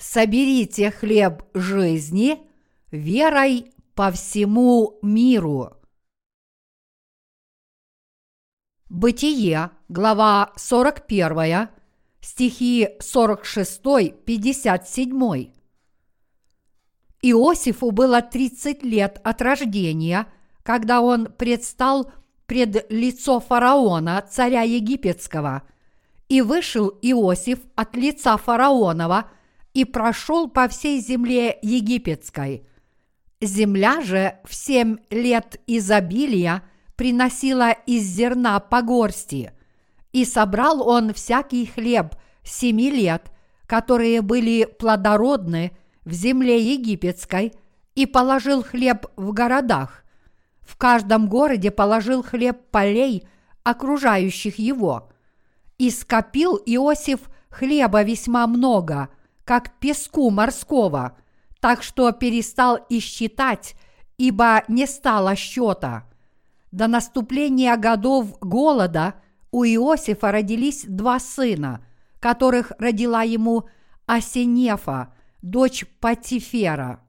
соберите хлеб жизни верой по всему миру. Бытие, глава 41, стихи 46-57. Иосифу было 30 лет от рождения, когда он предстал пред лицо фараона, царя египетского, и вышел Иосиф от лица фараонова – и прошел по всей земле египетской. Земля же в семь лет изобилия приносила из зерна по горсти, и собрал он всякий хлеб семи лет, которые были плодородны в земле египетской, и положил хлеб в городах. В каждом городе положил хлеб полей, окружающих его. И скопил Иосиф хлеба весьма много – как песку морского, так что перестал и считать, ибо не стало счета. До наступления годов голода у Иосифа родились два сына, которых родила ему Асенефа, дочь Патифера,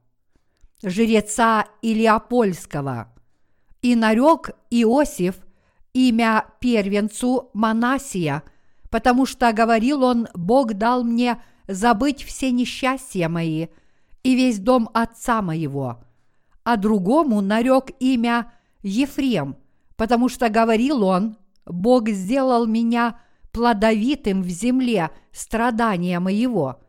жреца Илиопольского. И нарек Иосиф имя первенцу Манасия, потому что говорил он, Бог дал мне забыть все несчастья мои и весь дом отца моего, а другому нарек имя Ефрем, потому что говорил он, Бог сделал меня плодовитым в земле страдания моего.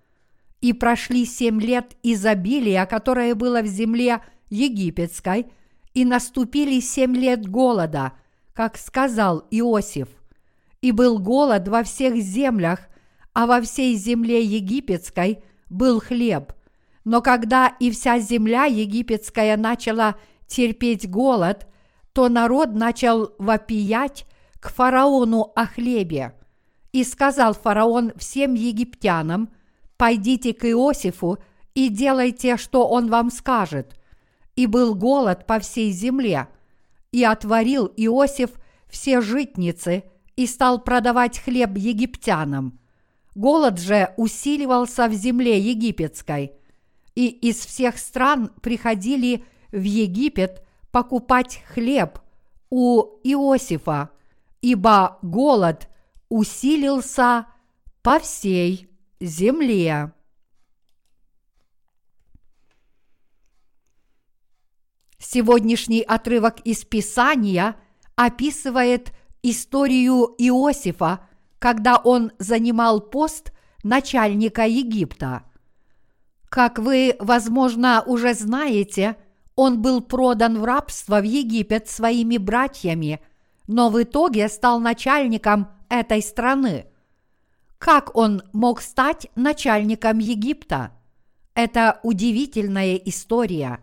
И прошли семь лет изобилия, которое было в земле египетской, и наступили семь лет голода, как сказал Иосиф. И был голод во всех землях, а во всей земле египетской был хлеб. Но когда и вся земля египетская начала терпеть голод, то народ начал вопиять к фараону о хлебе. И сказал фараон всем египтянам, «Пойдите к Иосифу и делайте, что он вам скажет». И был голод по всей земле. И отворил Иосиф все житницы и стал продавать хлеб египтянам – Голод же усиливался в земле египетской, и из всех стран приходили в Египет покупать хлеб у Иосифа, ибо голод усилился по всей земле. Сегодняшний отрывок из Писания описывает историю Иосифа – когда он занимал пост начальника Египта. Как вы, возможно, уже знаете, он был продан в рабство в Египет своими братьями, но в итоге стал начальником этой страны. Как он мог стать начальником Египта? Это удивительная история.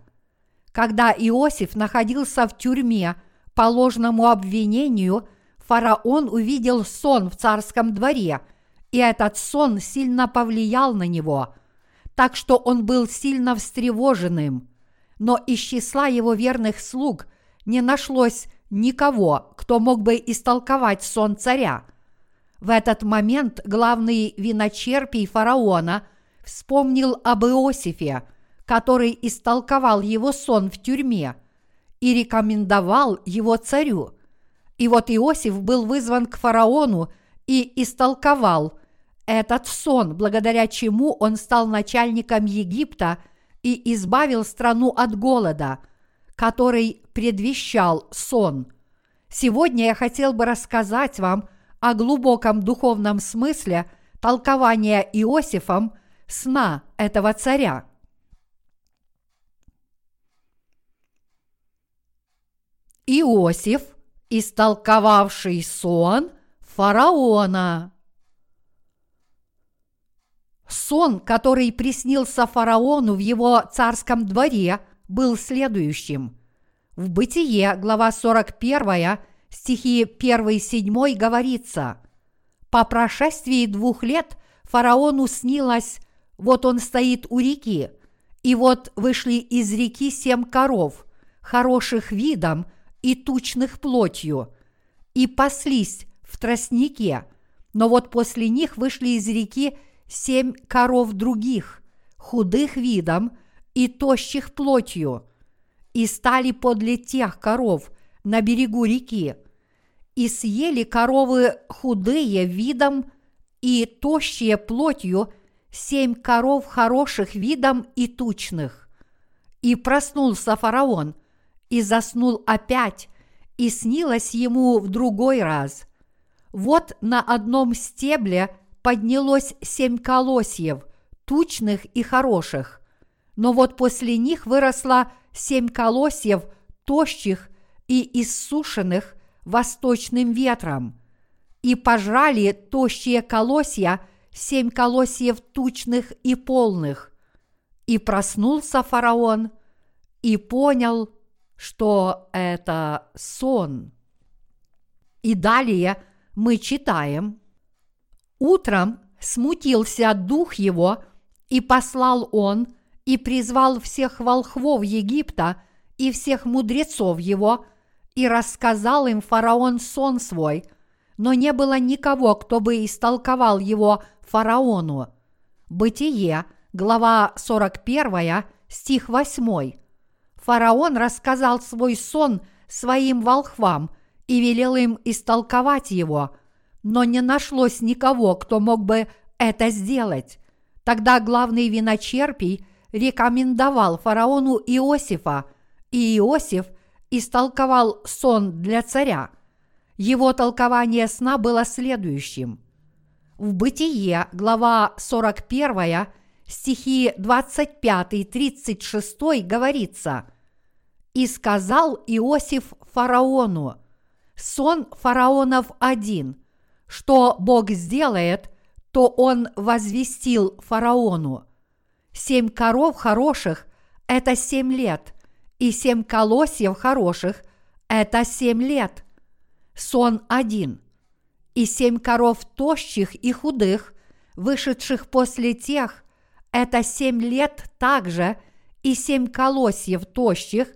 Когда Иосиф находился в тюрьме по ложному обвинению – фараон увидел сон в царском дворе, и этот сон сильно повлиял на него, так что он был сильно встревоженным. Но из числа его верных слуг не нашлось никого, кто мог бы истолковать сон царя. В этот момент главный виночерпий фараона вспомнил об Иосифе, который истолковал его сон в тюрьме, и рекомендовал его царю – и вот Иосиф был вызван к фараону и истолковал этот сон, благодаря чему он стал начальником Египта и избавил страну от голода, который предвещал сон. Сегодня я хотел бы рассказать вам о глубоком духовном смысле толкования Иосифом сна этого царя. Иосиф – истолковавший сон фараона. Сон, который приснился фараону в его царском дворе, был следующим. В Бытие, глава 41, стихи 1-7 говорится «По прошествии двух лет фараону снилось, вот он стоит у реки, и вот вышли из реки семь коров, хороших видом – и тучных плотью, и паслись в тростнике, но вот после них вышли из реки семь коров других, худых видом и тощих плотью, и стали подле тех коров на берегу реки, и съели коровы худые видом и тощие плотью семь коров хороших видом и тучных. И проснулся фараон, и заснул опять, и снилось ему в другой раз. Вот на одном стебле поднялось семь колосьев, тучных и хороших, но вот после них выросло семь колосьев, тощих и иссушенных восточным ветром, и пожрали тощие колосья семь колосьев тучных и полных. И проснулся фараон и понял, что это сон. И далее мы читаем. Утром смутился дух его, и послал он, и призвал всех волхвов Египта и всех мудрецов его, и рассказал им фараон сон свой, но не было никого, кто бы истолковал его фараону. Бытие, глава 41, стих 8. Фараон рассказал свой сон своим волхвам и велел им истолковать его, но не нашлось никого, кто мог бы это сделать. Тогда главный виночерпий рекомендовал фараону Иосифа, и Иосиф истолковал сон для царя. Его толкование сна было следующим – в Бытие, глава 41, стихи 25-36 говорится «И сказал Иосиф фараону, сон фараонов один, что Бог сделает, то он возвестил фараону. Семь коров хороших – это семь лет, и семь колосьев хороших – это семь лет. Сон один – и семь коров тощих и худых, вышедших после тех, это семь лет также, и семь колосьев тощих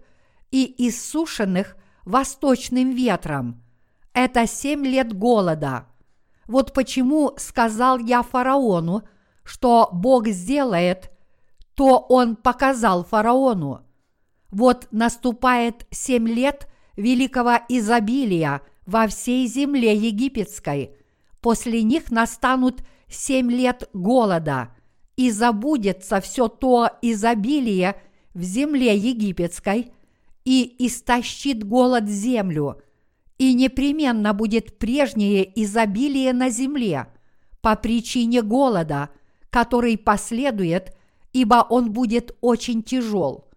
и иссушенных восточным ветром. Это семь лет голода. Вот почему сказал я фараону, что Бог сделает, то он показал фараону. Вот наступает семь лет великого изобилия – во всей земле египетской. После них настанут семь лет голода, и забудется все то изобилие в земле египетской, и истощит голод землю, и непременно будет прежнее изобилие на земле по причине голода, который последует, ибо он будет очень тяжел.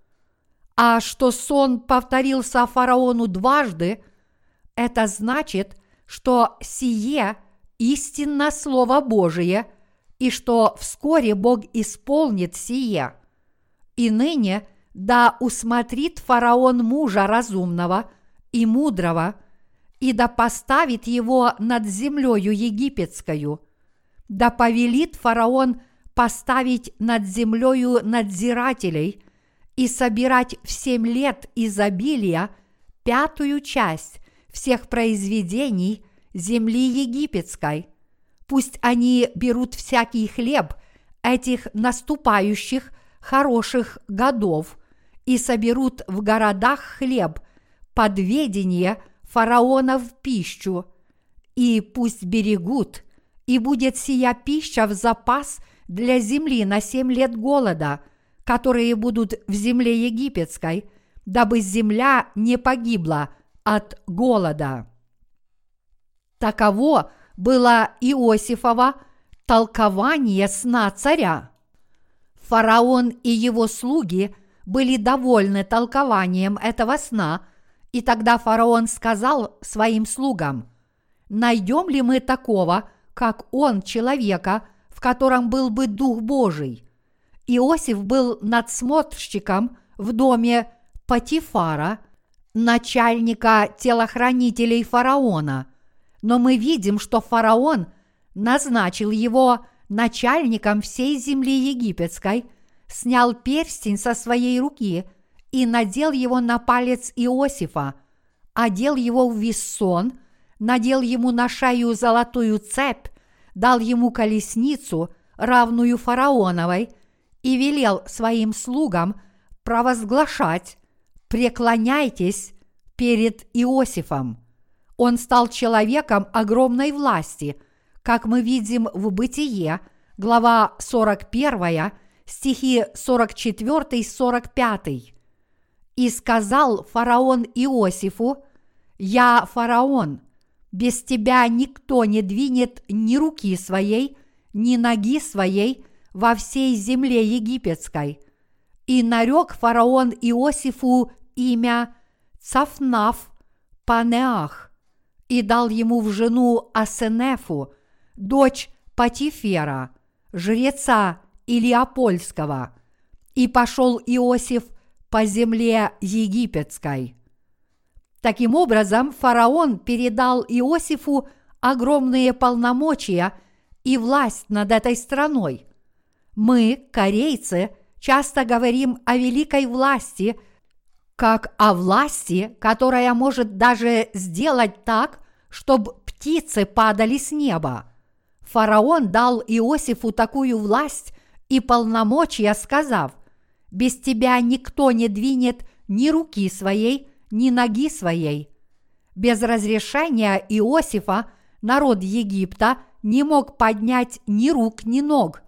А что сон повторился фараону дважды – это значит, что сие истинно Слово Божие, и что вскоре Бог исполнит сие. И ныне да усмотрит фараон мужа разумного и мудрого, и да поставит его над землею египетскую, да повелит фараон поставить над землею надзирателей и собирать в семь лет изобилия пятую часть всех произведений земли египетской. Пусть они берут всякий хлеб этих наступающих хороших годов и соберут в городах хлеб под ведение фараона в пищу, и пусть берегут, и будет сия пища в запас для земли на семь лет голода, которые будут в земле египетской, дабы земля не погибла от голода. Таково было Иосифово толкование сна царя. Фараон и его слуги были довольны толкованием этого сна, и тогда фараон сказал своим слугам, «Найдем ли мы такого, как он, человека, в котором был бы Дух Божий?» Иосиф был надсмотрщиком в доме Патифара, начальника телохранителей фараона, но мы видим, что фараон назначил его начальником всей земли египетской, снял перстень со своей руки и надел его на палец Иосифа, одел его в вессон, надел ему на шею золотую цепь, дал ему колесницу, равную фараоновой, и велел своим слугам провозглашать «преклоняйтесь перед Иосифом». Он стал человеком огромной власти, как мы видим в Бытие, глава 41, стихи 44-45. «И сказал фараон Иосифу, «Я фараон, без тебя никто не двинет ни руки своей, ни ноги своей во всей земле египетской». И нарек фараон Иосифу имя Цафнаф Панеах и дал ему в жену Асенефу, дочь Патифера, жреца Илиопольского, и пошел Иосиф по земле египетской. Таким образом, фараон передал Иосифу огромные полномочия и власть над этой страной. Мы, корейцы, часто говорим о великой власти, как о власти, которая может даже сделать так, чтобы птицы падали с неба. Фараон дал Иосифу такую власть и полномочия, сказав, «Без тебя никто не двинет ни руки своей, ни ноги своей». Без разрешения Иосифа народ Египта не мог поднять ни рук, ни ног.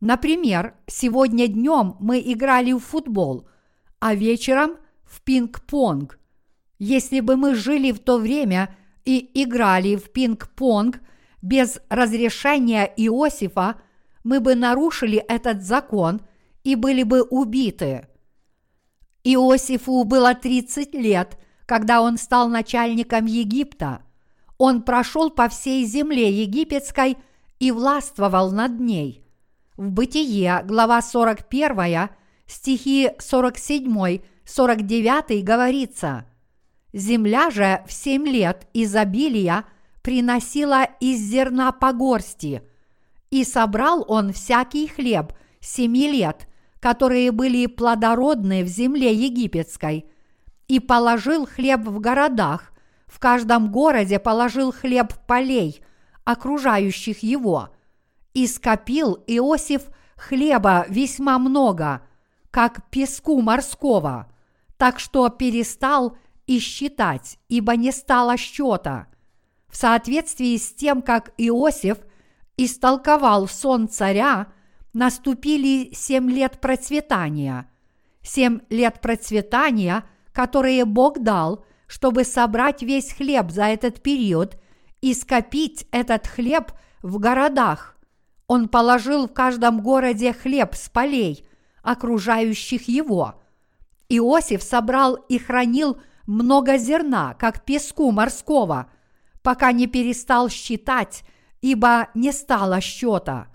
Например, сегодня днем мы играли в футбол, а вечером в пинг-понг. Если бы мы жили в то время и играли в пинг-понг без разрешения Иосифа, мы бы нарушили этот закон и были бы убиты. Иосифу было 30 лет, когда он стал начальником Египта. Он прошел по всей земле египетской и властвовал над ней. В Бытие, глава 41, стихи 47-49 говорится «Земля же в семь лет изобилия приносила из зерна по горсти, и собрал он всякий хлеб семи лет, которые были плодородны в земле египетской, и положил хлеб в городах, в каждом городе положил хлеб полей, окружающих его – и скопил Иосиф хлеба весьма много, как песку морского, так что перестал и считать, ибо не стало счета. В соответствии с тем, как Иосиф истолковал сон царя, наступили семь лет процветания. Семь лет процветания, которые Бог дал, чтобы собрать весь хлеб за этот период и скопить этот хлеб в городах, он положил в каждом городе хлеб с полей, окружающих его. Иосиф собрал и хранил много зерна, как песку морского, пока не перестал считать, ибо не стало счета.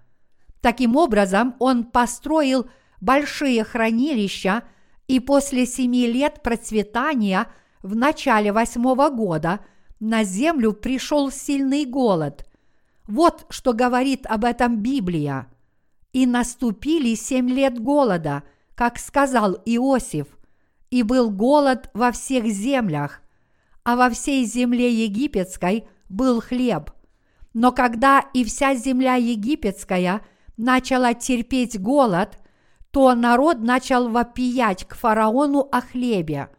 Таким образом, он построил большие хранилища, и после семи лет процветания в начале восьмого года на землю пришел сильный голод – вот что говорит об этом Библия. «И наступили семь лет голода, как сказал Иосиф, и был голод во всех землях, а во всей земле египетской был хлеб. Но когда и вся земля египетская начала терпеть голод, то народ начал вопиять к фараону о хлебе.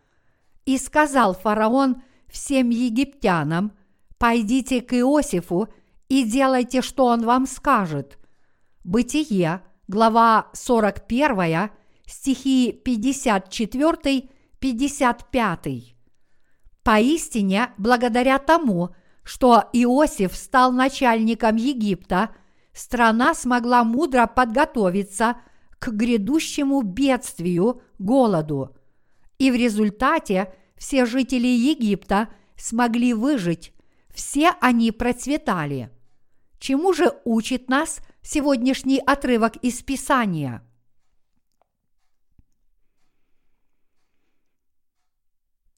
И сказал фараон всем египтянам, «Пойдите к Иосифу и делайте, что он вам скажет. Бытие, глава 41, стихи 54-55. Поистине, благодаря тому, что Иосиф стал начальником Египта, страна смогла мудро подготовиться к грядущему бедствию, голоду. И в результате все жители Египта смогли выжить, все они процветали. Чему же учит нас сегодняшний отрывок из Писания?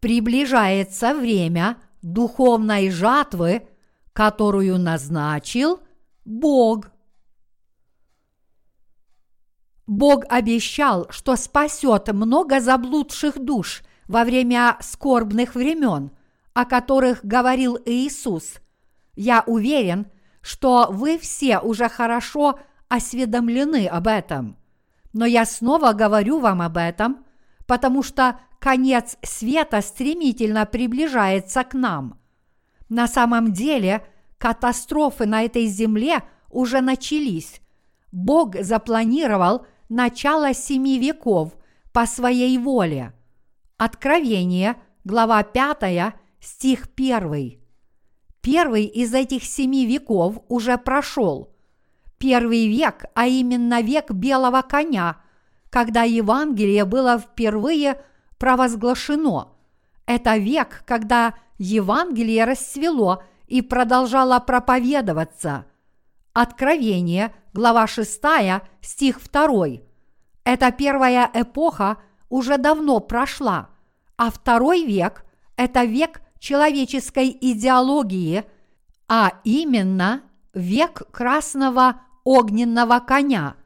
Приближается время духовной жатвы, которую назначил Бог. Бог обещал, что спасет много заблудших душ во время скорбных времен, о которых говорил Иисус. Я уверен, что вы все уже хорошо осведомлены об этом. Но я снова говорю вам об этом, потому что конец света стремительно приближается к нам. На самом деле катастрофы на этой земле уже начались. Бог запланировал начало семи веков по своей воле. Откровение, глава 5, стих 1. Первый из этих семи веков уже прошел – первый век, а именно век белого коня, когда Евангелие было впервые провозглашено. Это век, когда Евангелие расцвело и продолжало проповедоваться. Откровение, глава 6, стих 2. Эта первая эпоха уже давно прошла, а второй век – это век человеческой идеологии, а именно век красного огненного коня.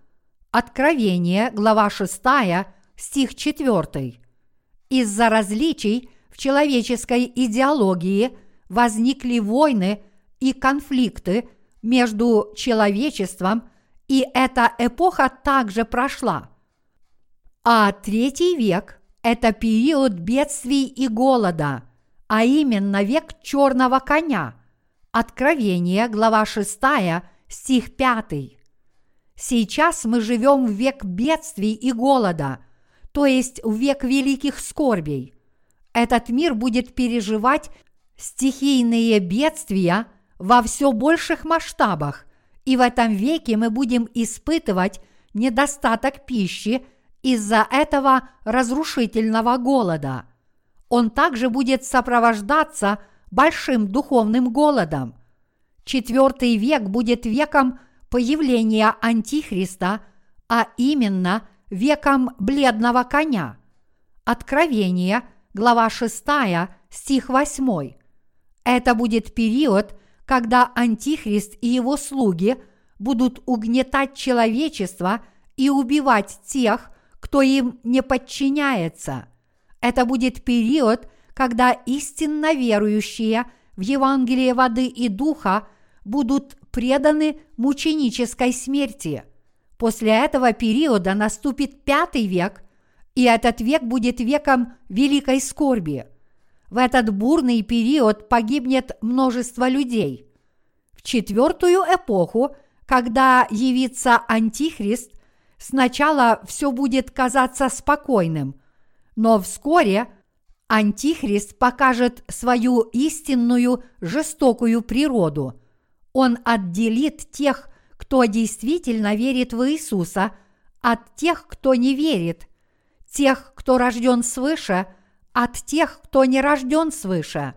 Откровение, глава 6, стих 4. Из-за различий в человеческой идеологии возникли войны и конфликты между человечеством, и эта эпоха также прошла. А третий век – это период бедствий и голода, а именно век черного коня. Откровение, глава 6, стих 5. Сейчас мы живем в век бедствий и голода, то есть в век великих скорбей. Этот мир будет переживать стихийные бедствия во все больших масштабах, и в этом веке мы будем испытывать недостаток пищи из-за этого разрушительного голода. Он также будет сопровождаться большим духовным голодом. Четвертый век будет веком появления Антихриста, а именно веком бледного коня. Откровение, глава 6, стих 8. Это будет период, когда Антихрист и его слуги будут угнетать человечество и убивать тех, кто им не подчиняется. Это будет период, когда истинно верующие в Евангелие воды и духа – будут преданы мученической смерти. После этого периода наступит пятый век, и этот век будет веком великой скорби. В этот бурный период погибнет множество людей. В четвертую эпоху, когда явится Антихрист, сначала все будет казаться спокойным, но вскоре Антихрист покажет свою истинную жестокую природу – он отделит тех, кто действительно верит в Иисуса, от тех, кто не верит, тех, кто рожден свыше, от тех, кто не рожден свыше.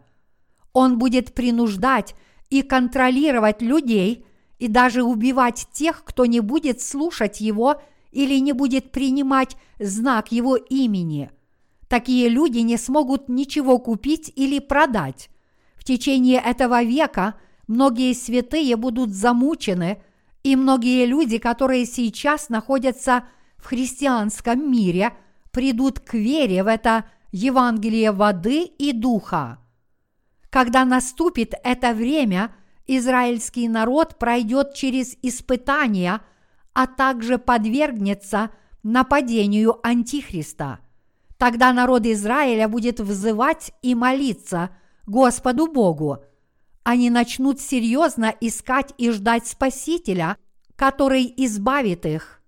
Он будет принуждать и контролировать людей и даже убивать тех, кто не будет слушать его или не будет принимать знак его имени. Такие люди не смогут ничего купить или продать. В течение этого века – многие святые будут замучены, и многие люди, которые сейчас находятся в христианском мире, придут к вере в это Евангелие воды и духа. Когда наступит это время, израильский народ пройдет через испытания, а также подвергнется нападению Антихриста. Тогда народ Израиля будет взывать и молиться Господу Богу – они начнут серьезно искать и ждать Спасителя, который избавит их.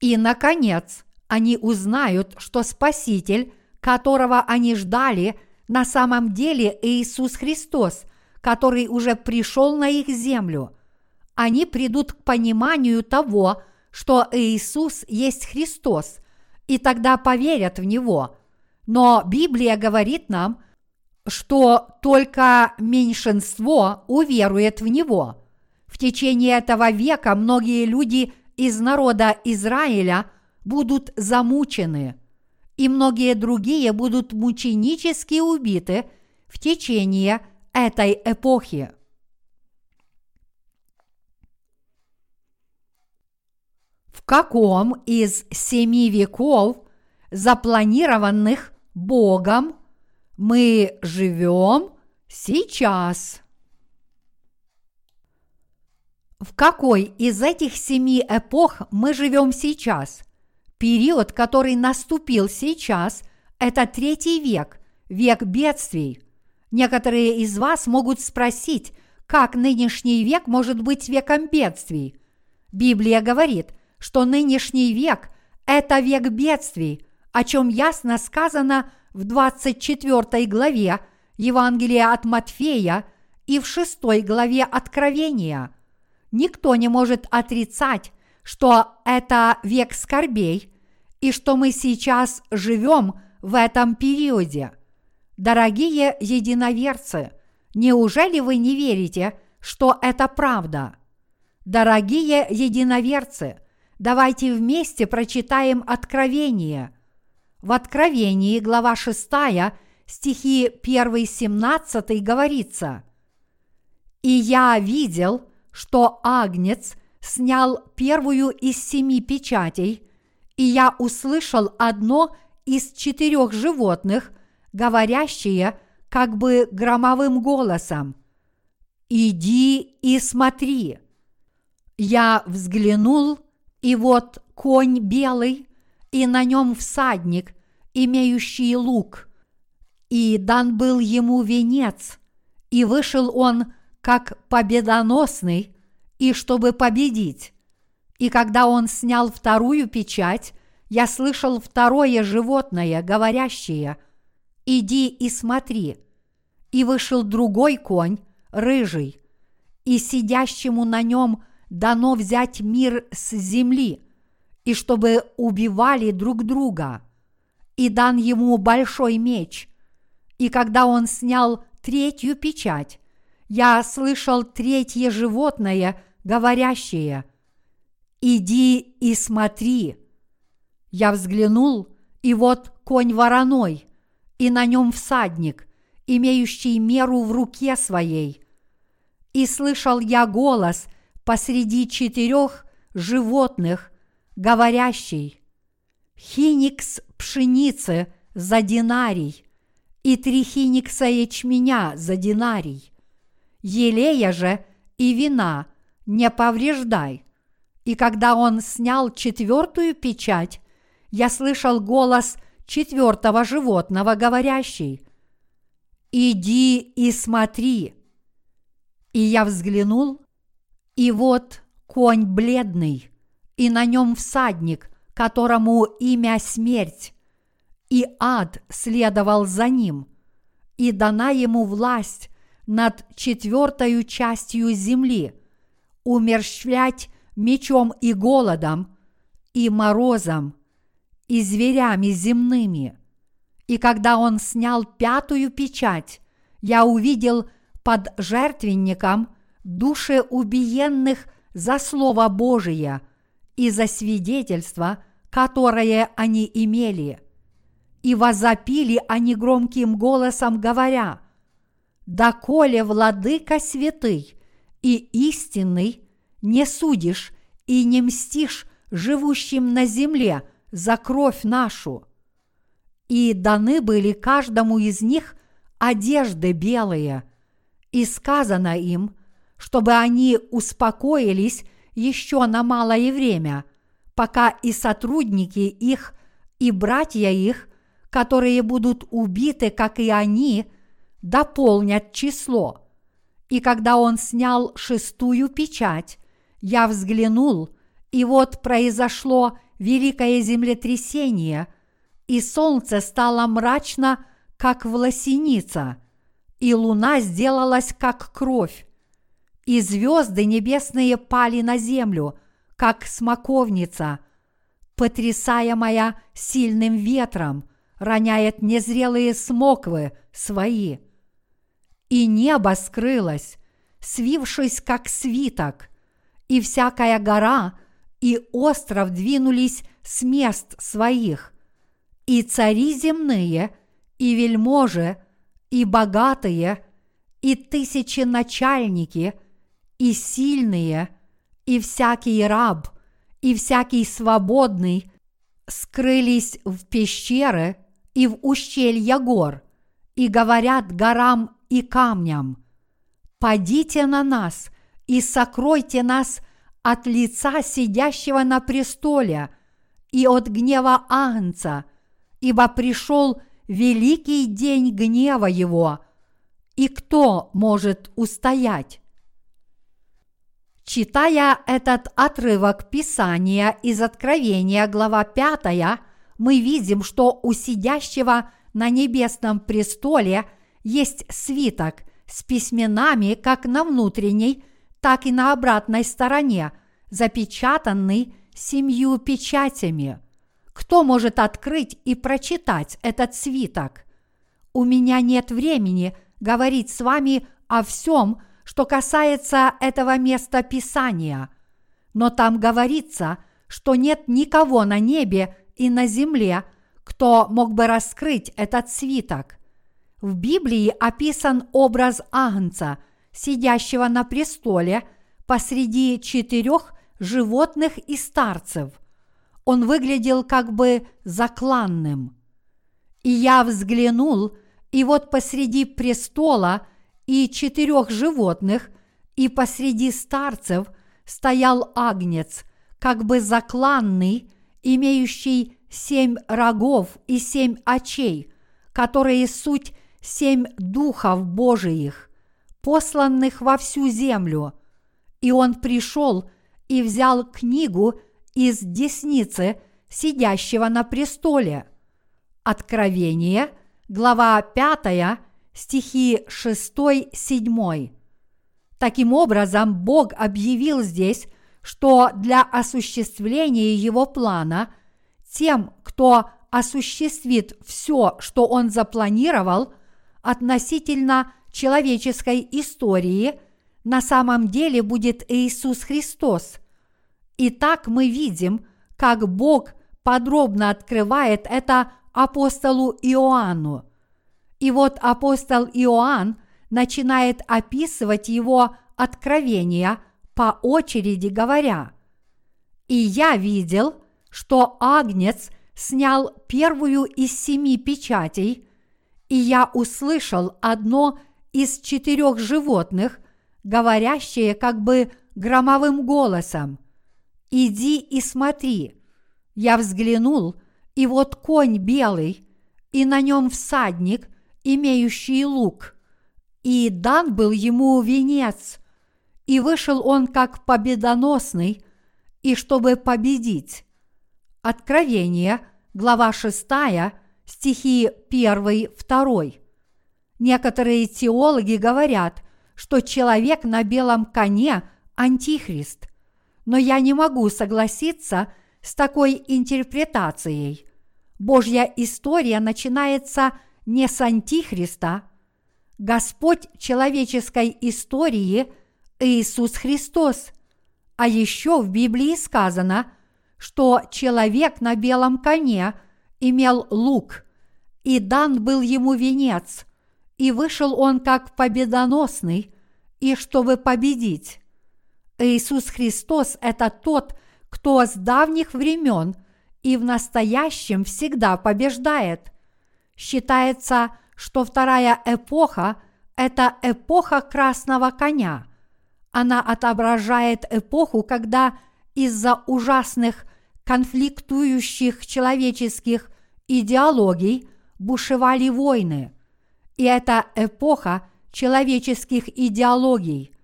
И, наконец, они узнают, что Спаситель, которого они ждали, на самом деле Иисус Христос, который уже пришел на их землю. Они придут к пониманию того, что Иисус есть Христос, и тогда поверят в Него. Но Библия говорит нам, что только меньшинство уверует в него. В течение этого века многие люди из народа Израиля будут замучены, и многие другие будут мученически убиты в течение этой эпохи. В каком из семи веков, запланированных Богом, мы живем сейчас. В какой из этих семи эпох мы живем сейчас? Период, который наступил сейчас, это третий век, век бедствий. Некоторые из вас могут спросить, как нынешний век может быть веком бедствий. Библия говорит, что нынешний век – это век бедствий, о чем ясно сказано в 24 главе Евангелия от Матфея и в 6 главе Откровения. Никто не может отрицать, что это век скорбей и что мы сейчас живем в этом периоде. Дорогие единоверцы, неужели вы не верите, что это правда? Дорогие единоверцы, давайте вместе прочитаем Откровение. В Откровении, глава 6, стихи 1-17 говорится «И я видел, что Агнец – снял первую из семи печатей, и я услышал одно из четырех животных, говорящее как бы громовым голосом «Иди и смотри». Я взглянул, и вот конь белый, и на нем всадник, имеющий лук. И дан был ему венец, и вышел он как победоносный, и чтобы победить. И когда он снял вторую печать, я слышал второе животное, говорящее «Иди и смотри». И вышел другой конь, рыжий, и сидящему на нем дано взять мир с земли, и чтобы убивали друг друга. И дан ему большой меч. И когда он снял третью печать, я слышал третье животное, говорящее «Иди и смотри». Я взглянул, и вот конь вороной, и на нем всадник, имеющий меру в руке своей. И слышал я голос посреди четырех животных, говорящий «Хиникс пшеницы за динарий и три хиникса ячменя за динарий, елея же и вина не повреждай». И когда он снял четвертую печать, я слышал голос четвертого животного, говорящий «Иди и смотри». И я взглянул, и вот конь бледный, и на нем всадник, которому имя смерть, и ад следовал за ним, и дана ему власть над четвертою частью земли, умерщвлять мечом и голодом, и морозом, и зверями земными. И когда он снял пятую печать, я увидел под жертвенником души убиенных за Слово Божие и за свидетельство, которое они имели. И возопили они громким голосом, говоря, «Доколе владыка святый и истинный не судишь и не мстишь живущим на земле за кровь нашу. И даны были каждому из них одежды белые, и сказано им, чтобы они успокоились еще на малое время, пока и сотрудники их, и братья их, которые будут убиты, как и они, дополнят число. И когда он снял шестую печать, я взглянул, и вот произошло великое землетрясение, и солнце стало мрачно, как власеница, и луна сделалась, как кровь, и звезды небесные пали на землю, как смоковница, потрясаемая сильным ветром, роняет незрелые смоквы свои. И небо скрылось, свившись, как свиток – и всякая гора и остров двинулись с мест своих, и цари земные, и вельможи, и богатые, и тысячи начальники, и сильные, и всякий раб, и всякий свободный скрылись в пещеры и в ущелья гор, и говорят горам и камням, «Падите на нас и сокройте нас от лица сидящего на престоле и от гнева Агнца, ибо пришел великий день гнева его, и кто может устоять? Читая этот отрывок Писания из Откровения, глава 5, мы видим, что у сидящего на небесном престоле есть свиток с письменами как на внутренней, так и на обратной стороне, запечатанный семью печатями. Кто может открыть и прочитать этот свиток? У меня нет времени говорить с вами о всем, что касается этого места Писания, но там говорится, что нет никого на небе и на земле, кто мог бы раскрыть этот свиток. В Библии описан образ Агнца, сидящего на престоле посреди четырех животных и старцев. Он выглядел как бы закланным. И я взглянул, и вот посреди престола и четырех животных, и посреди старцев стоял агнец, как бы закланный, имеющий семь рогов и семь очей, которые суть семь духов Божиих, посланных во всю землю. И он пришел и взял книгу из десницы сидящего на престоле. Откровение, глава 5, стихи 6-7. Таким образом, Бог объявил здесь, что для осуществления его плана тем, кто осуществит все, что он запланировал относительно человеческой истории, на самом деле будет Иисус Христос. Итак, мы видим, как Бог подробно открывает это апостолу Иоанну – и вот апостол Иоанн начинает описывать его откровения по очереди, говоря, «И я видел, что Агнец снял первую из семи печатей, и я услышал одно из четырех животных, говорящее как бы громовым голосом, «Иди и смотри». Я взглянул, и вот конь белый, и на нем всадник, имеющий лук, и дан был ему венец, и вышел он как победоносный, и чтобы победить. Откровение, глава 6, стихи 1-2. Некоторые теологи говорят, что человек на белом коне – антихрист, но я не могу согласиться с такой интерпретацией. Божья история начинается не с Антихриста, Господь человеческой истории Иисус Христос. А еще в Библии сказано, что человек на белом коне имел лук, и дан был ему венец, и вышел он как победоносный, и чтобы победить. Иисус Христос – это тот, кто с давних времен и в настоящем всегда побеждает. Считается, что вторая эпоха – это эпоха красного коня. Она отображает эпоху, когда из-за ужасных конфликтующих человеческих идеологий бушевали войны. И это эпоха человеческих идеологий.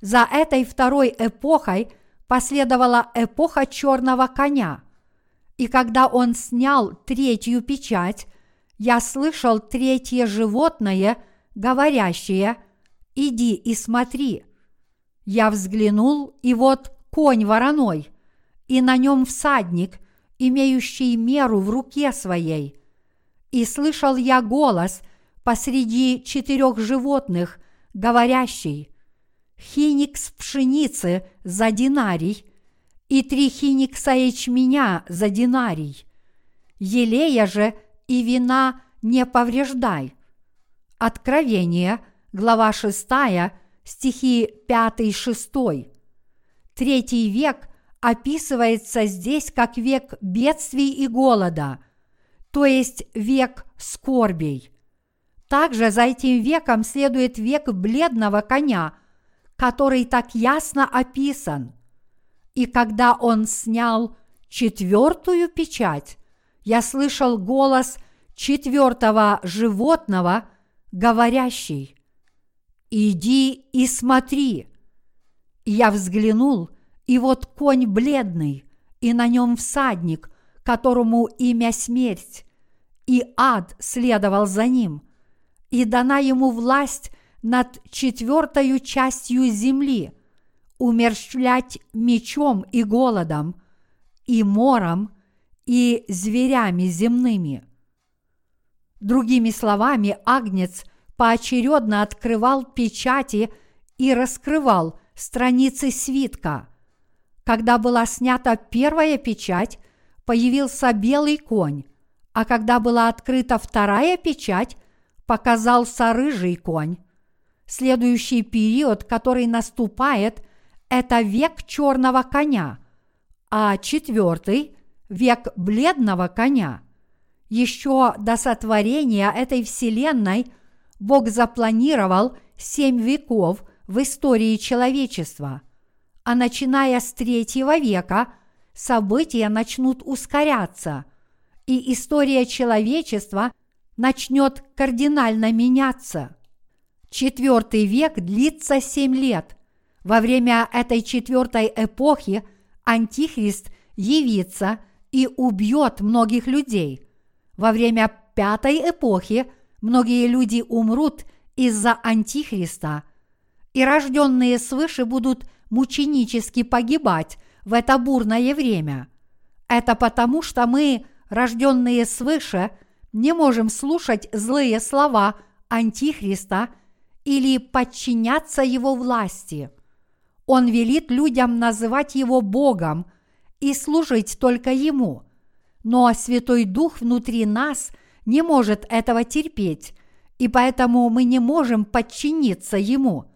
За этой второй эпохой последовала эпоха черного коня. И когда он снял третью печать, я слышал третье животное, говорящее «Иди и смотри». Я взглянул, и вот конь вороной, и на нем всадник, имеющий меру в руке своей. И слышал я голос посреди четырех животных, говорящий «Хиникс пшеницы за динарий и три хиникса ячменя за динарий». Елея же – и вина не повреждай. Откровение, глава 6, стихи 5-6. Третий век описывается здесь как век бедствий и голода, то есть век скорбей. Также за этим веком следует век бледного коня, который так ясно описан. И когда он снял четвертую печать, я слышал голос четвертого животного, говорящий «Иди и смотри». я взглянул, и вот конь бледный, и на нем всадник, которому имя смерть, и ад следовал за ним, и дана ему власть над четвертою частью земли, умерщвлять мечом и голодом, и мором, и зверями земными. Другими словами, Агнец поочередно открывал печати и раскрывал страницы свитка. Когда была снята первая печать, появился белый конь, а когда была открыта вторая печать, показался рыжий конь. Следующий период, который наступает, это век черного коня, а четвертый – век бледного коня. Еще до сотворения этой вселенной Бог запланировал семь веков в истории человечества, а начиная с третьего века события начнут ускоряться, и история человечества начнет кардинально меняться. Четвертый век длится семь лет. Во время этой четвертой эпохи Антихрист явится и убьет многих людей. Во время пятой эпохи многие люди умрут из-за Антихриста, и рожденные свыше будут мученически погибать в это бурное время. Это потому, что мы, рожденные свыше, не можем слушать злые слова Антихриста или подчиняться его власти. Он велит людям называть его Богом и служить только ему. Но Святой Дух внутри нас не может этого терпеть, и поэтому мы не можем подчиниться ему.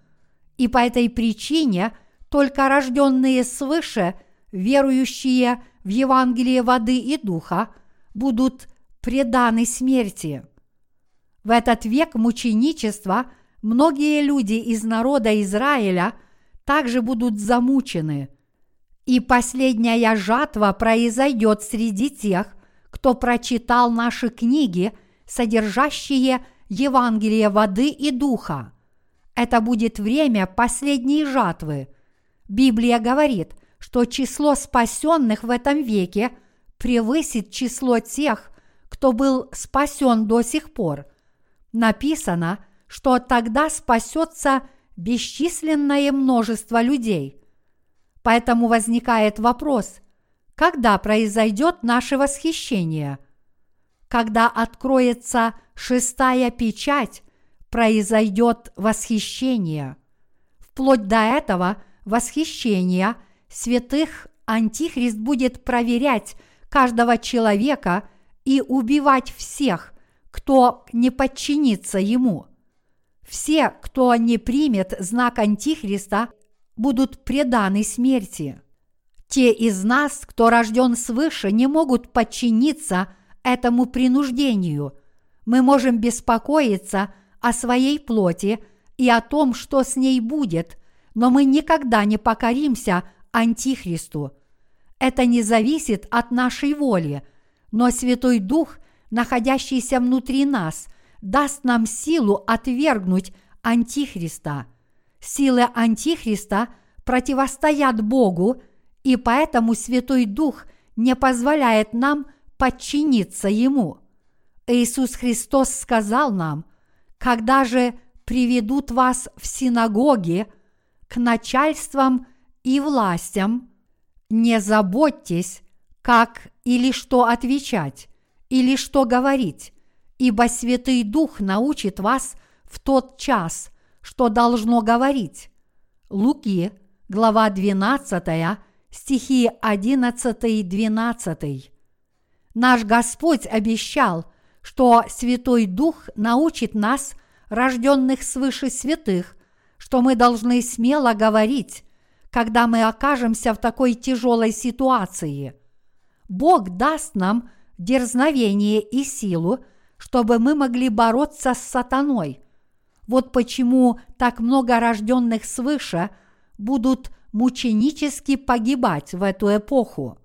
И по этой причине только рожденные свыше, верующие в Евангелие воды и духа, будут преданы смерти. В этот век мученичества многие люди из народа Израиля также будут замучены. И последняя жатва произойдет среди тех, кто прочитал наши книги, содержащие Евангелие воды и духа. Это будет время последней жатвы. Библия говорит, что число спасенных в этом веке превысит число тех, кто был спасен до сих пор. Написано, что тогда спасется бесчисленное множество людей. Поэтому возникает вопрос, когда произойдет наше восхищение? Когда откроется шестая печать, произойдет восхищение. Вплоть до этого восхищения святых Антихрист будет проверять каждого человека и убивать всех, кто не подчинится ему. Все, кто не примет знак Антихриста, будут преданы смерти. Те из нас, кто рожден свыше, не могут подчиниться этому принуждению. Мы можем беспокоиться о своей плоти и о том, что с ней будет, но мы никогда не покоримся Антихристу. Это не зависит от нашей воли, но Святой Дух, находящийся внутри нас, даст нам силу отвергнуть Антихриста. Силы Антихриста противостоят Богу, и поэтому Святой Дух не позволяет нам подчиниться Ему. Иисус Христос сказал нам, когда же приведут вас в синагоги к начальствам и властям, не заботьтесь, как или что отвечать, или что говорить, ибо Святый Дух научит вас в тот час, что должно говорить. Луки, глава 12, стихи 11-12. Наш Господь обещал, что Святой Дух научит нас, рожденных свыше святых, что мы должны смело говорить, когда мы окажемся в такой тяжелой ситуации. Бог даст нам дерзновение и силу, чтобы мы могли бороться с сатаной. Вот почему так много рожденных свыше будут мученически погибать в эту эпоху.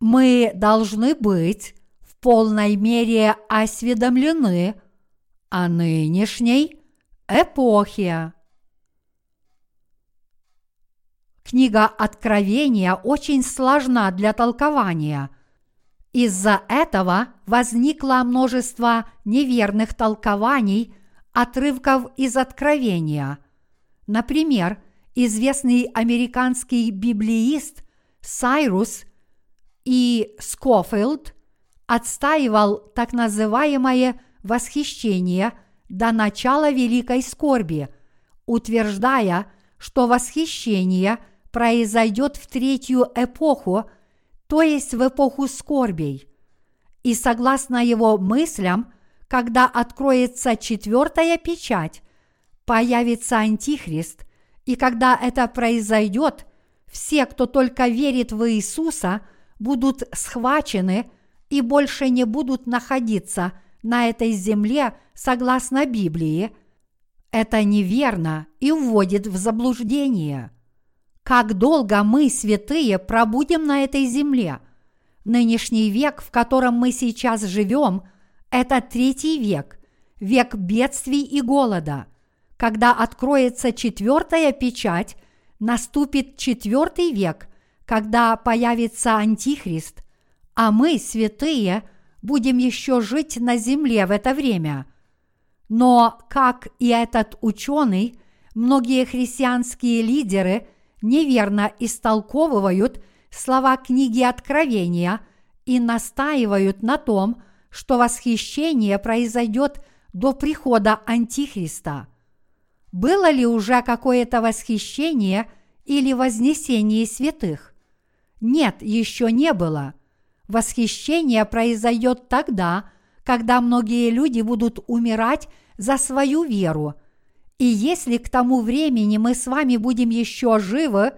Мы должны быть в полной мере осведомлены о нынешней эпохе. Книга Откровения очень сложна для толкования, из-за этого возникло множество неверных толкований отрывков из Откровения. Например, известный американский библеист Сайрус и Скофилд отстаивал так называемое восхищение до начала великой скорби, утверждая, что восхищение – произойдет в третью эпоху, то есть в эпоху скорбей. И согласно его мыслям, когда откроется четвертая печать, появится Антихрист, и когда это произойдет, все, кто только верит в Иисуса, будут схвачены и больше не будут находиться на этой земле согласно Библии. Это неверно и вводит в заблуждение – как долго мы, святые, пробудем на этой земле. Нынешний век, в котором мы сейчас живем, это третий век, век бедствий и голода. Когда откроется четвертая печать, наступит четвертый век, когда появится Антихрист, а мы, святые, будем еще жить на земле в это время. Но, как и этот ученый, многие христианские лидеры – неверно истолковывают слова книги Откровения и настаивают на том, что восхищение произойдет до прихода Антихриста. Было ли уже какое-то восхищение или вознесение святых? Нет, еще не было. Восхищение произойдет тогда, когда многие люди будут умирать за свою веру – и если к тому времени мы с вами будем еще живы,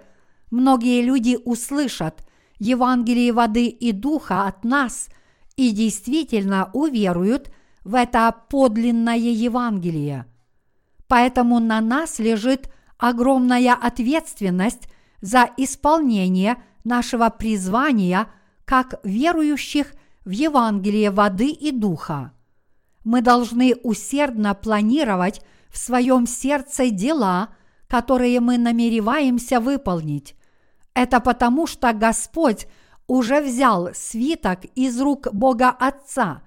многие люди услышат Евангелие воды и духа от нас и действительно уверуют в это подлинное Евангелие. Поэтому на нас лежит огромная ответственность за исполнение нашего призвания как верующих в Евангелие воды и духа. Мы должны усердно планировать в своем сердце дела, которые мы намереваемся выполнить. Это потому, что Господь уже взял свиток из рук Бога Отца,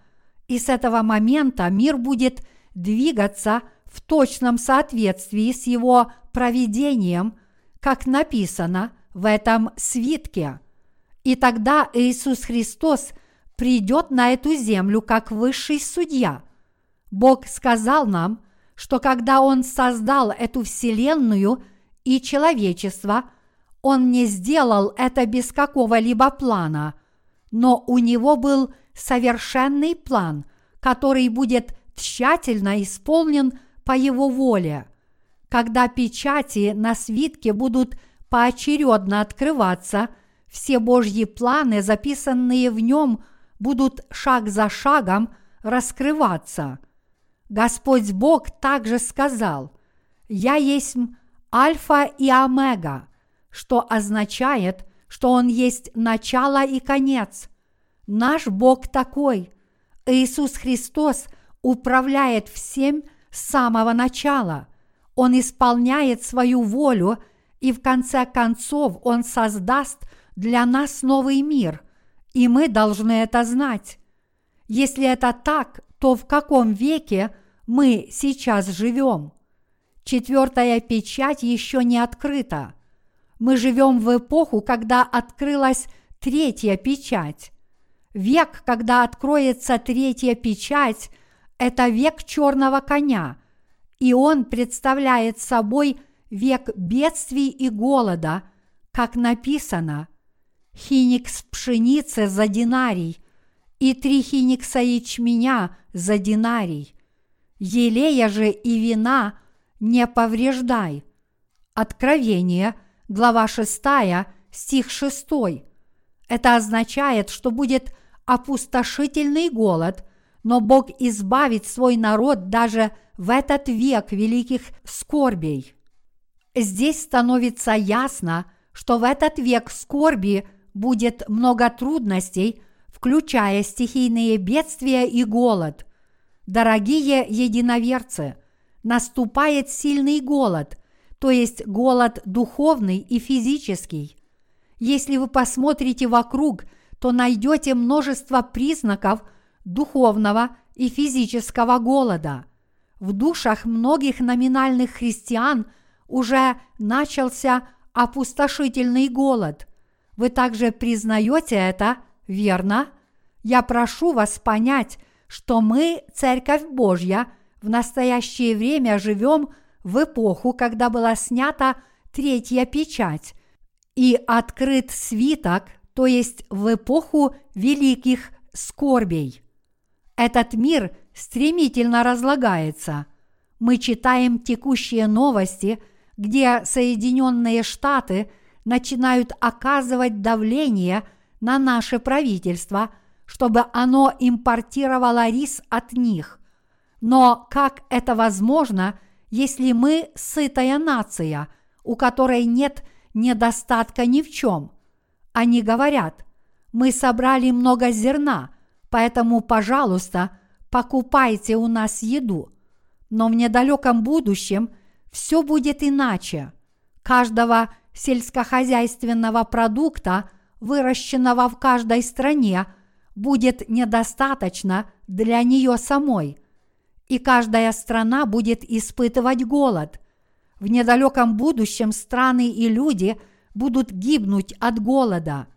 и с этого момента мир будет двигаться в точном соответствии с его проведением, как написано в этом свитке. И тогда Иисус Христос придет на эту землю как высший судья. Бог сказал нам, что когда Он создал эту вселенную и человечество, Он не сделал это без какого-либо плана, но у Него был совершенный план, который будет тщательно исполнен по Его воле. Когда печати на свитке будут поочередно открываться, все Божьи планы, записанные в нем, будут шаг за шагом раскрываться – Господь Бог также сказал, «Я есть Альфа и Омега», что означает, что Он есть начало и конец. Наш Бог такой. Иисус Христос управляет всем с самого начала. Он исполняет свою волю, и в конце концов Он создаст для нас новый мир, и мы должны это знать. Если это так, то в каком веке мы сейчас живем? Четвертая печать еще не открыта. Мы живем в эпоху, когда открылась третья печать. Век, когда откроется третья печать, это век черного коня, и он представляет собой век бедствий и голода, как написано, хиникс пшеницы за динарий – и три хиникса ячменя за динарий. Елея же и вина не повреждай. Откровение, глава 6, стих 6. Это означает, что будет опустошительный голод, но Бог избавит свой народ даже в этот век великих скорбей. Здесь становится ясно, что в этот век скорби будет много трудностей, включая стихийные бедствия и голод. Дорогие единоверцы, наступает сильный голод, то есть голод духовный и физический. Если вы посмотрите вокруг, то найдете множество признаков духовного и физического голода. В душах многих номинальных христиан уже начался опустошительный голод. Вы также признаете это, верно? Я прошу вас понять, что мы, Церковь Божья, в настоящее время живем в эпоху, когда была снята третья печать и открыт свиток, то есть в эпоху великих скорбей. Этот мир стремительно разлагается. Мы читаем текущие новости, где Соединенные Штаты начинают оказывать давление на наше правительство, чтобы оно импортировало рис от них. Но как это возможно, если мы сытая нация, у которой нет недостатка ни в чем? Они говорят, мы собрали много зерна – Поэтому, пожалуйста, покупайте у нас еду. Но в недалеком будущем все будет иначе. Каждого сельскохозяйственного продукта, выращенного в каждой стране, будет недостаточно для нее самой. И каждая страна будет испытывать голод. В недалеком будущем страны и люди будут гибнуть от голода.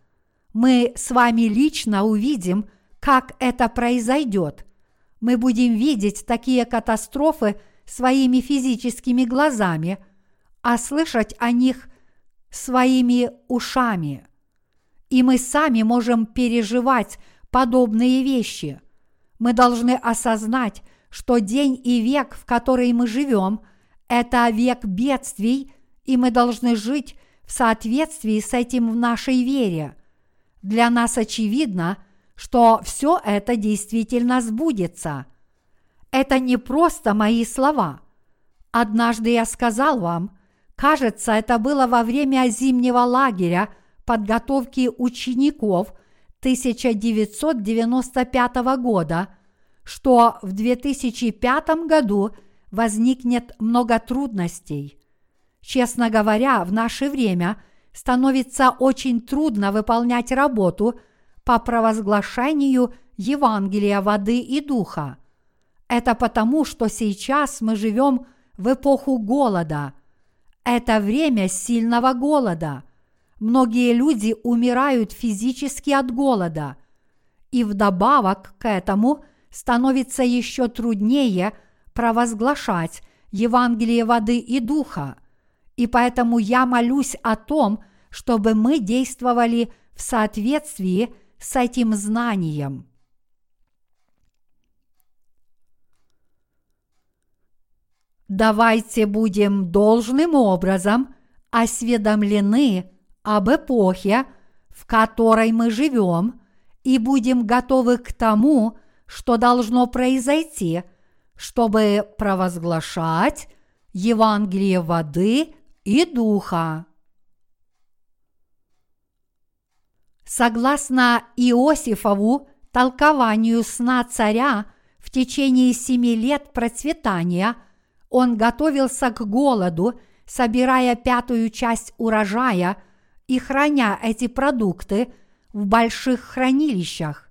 Мы с вами лично увидим – как это произойдет. Мы будем видеть такие катастрофы своими физическими глазами, а слышать о них своими ушами. И мы сами можем переживать подобные вещи. Мы должны осознать, что день и век, в который мы живем, это век бедствий, и мы должны жить в соответствии с этим в нашей вере. Для нас очевидно – что все это действительно сбудется. Это не просто мои слова. Однажды я сказал вам, кажется, это было во время зимнего лагеря подготовки учеников 1995 года, что в 2005 году возникнет много трудностей. Честно говоря, в наше время становится очень трудно выполнять работу – по провозглашению Евангелия воды и духа. Это потому, что сейчас мы живем в эпоху голода. Это время сильного голода. Многие люди умирают физически от голода. И вдобавок к этому становится еще труднее провозглашать Евангелие воды и духа. И поэтому я молюсь о том, чтобы мы действовали в соответствии с этим знанием. Давайте будем должным образом осведомлены об эпохе, в которой мы живем, и будем готовы к тому, что должно произойти, чтобы провозглашать Евангелие воды и духа. Согласно Иосифову толкованию сна царя, в течение семи лет процветания он готовился к голоду, собирая пятую часть урожая и храня эти продукты в больших хранилищах.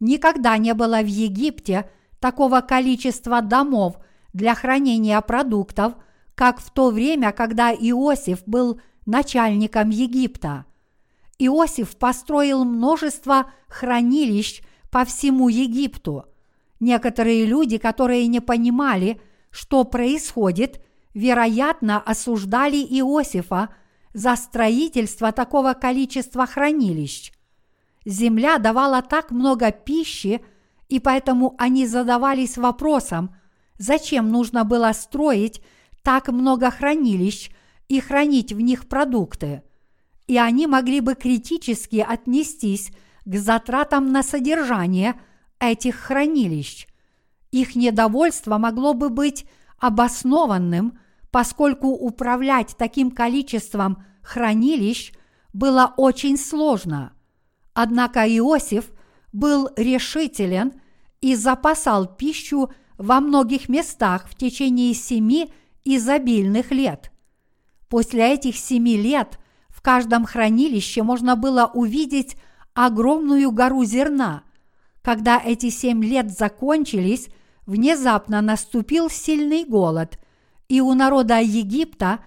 Никогда не было в Египте такого количества домов для хранения продуктов, как в то время, когда Иосиф был начальником Египта – Иосиф построил множество хранилищ по всему Египту. Некоторые люди, которые не понимали, что происходит, вероятно, осуждали Иосифа за строительство такого количества хранилищ. Земля давала так много пищи, и поэтому они задавались вопросом, зачем нужно было строить так много хранилищ и хранить в них продукты – и они могли бы критически отнестись к затратам на содержание этих хранилищ. Их недовольство могло бы быть обоснованным, поскольку управлять таким количеством хранилищ было очень сложно. Однако Иосиф был решителен и запасал пищу во многих местах в течение семи изобильных лет. После этих семи лет в каждом хранилище можно было увидеть огромную гору зерна. Когда эти семь лет закончились, внезапно наступил сильный голод, и у народа Египта,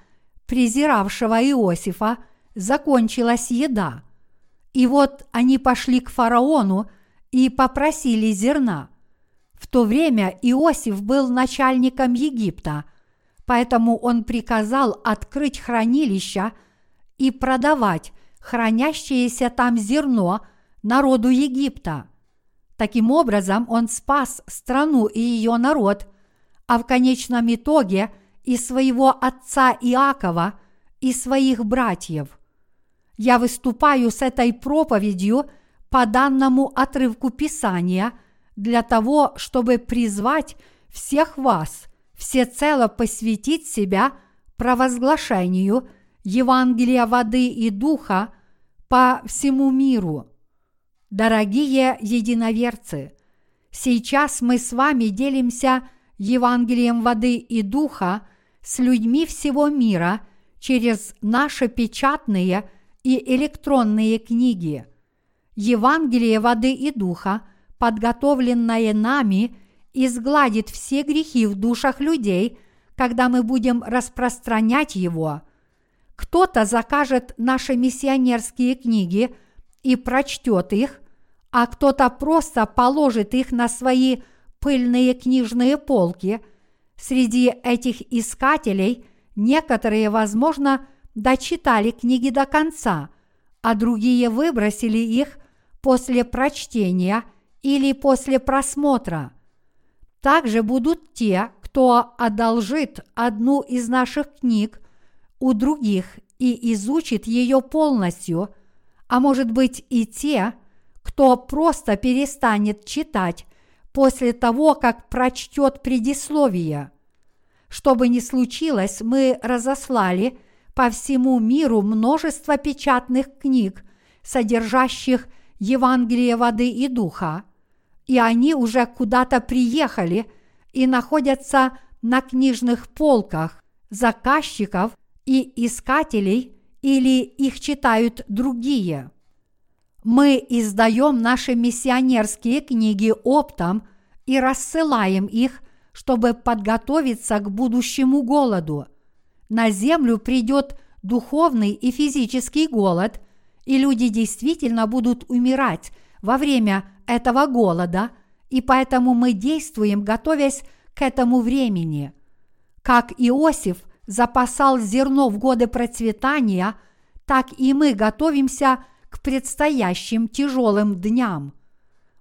презиравшего Иосифа, закончилась еда. И вот они пошли к фараону и попросили зерна. В то время Иосиф был начальником Египта, поэтому он приказал открыть хранилища и продавать хранящееся там зерно народу Египта. Таким образом, он спас страну и ее народ, а в конечном итоге и своего отца Иакова, и своих братьев я выступаю с этой проповедью по данному отрывку Писания для того, чтобы призвать всех вас всецело посвятить себя провозглашению Евангелия воды и духа по всему миру. Дорогие единоверцы, сейчас мы с вами делимся Евангелием воды и духа с людьми всего мира через наши печатные – и электронные книги. Евангелие воды и духа, подготовленное нами, изгладит все грехи в душах людей, когда мы будем распространять его. Кто-то закажет наши миссионерские книги и прочтет их, а кто-то просто положит их на свои пыльные книжные полки. Среди этих искателей некоторые, возможно, дочитали книги до конца, а другие выбросили их после прочтения или после просмотра. Также будут те, кто одолжит одну из наших книг у других и изучит ее полностью, а может быть и те, кто просто перестанет читать после того, как прочтет предисловие. Что бы ни случилось, мы разослали по всему миру множество печатных книг, содержащих Евангелие воды и духа, и они уже куда-то приехали и находятся на книжных полках заказчиков и искателей или их читают другие. Мы издаем наши миссионерские книги оптом и рассылаем их, чтобы подготовиться к будущему голоду – на землю придет духовный и физический голод, и люди действительно будут умирать во время этого голода, и поэтому мы действуем, готовясь к этому времени. Как Иосиф запасал зерно в годы процветания, так и мы готовимся к предстоящим тяжелым дням.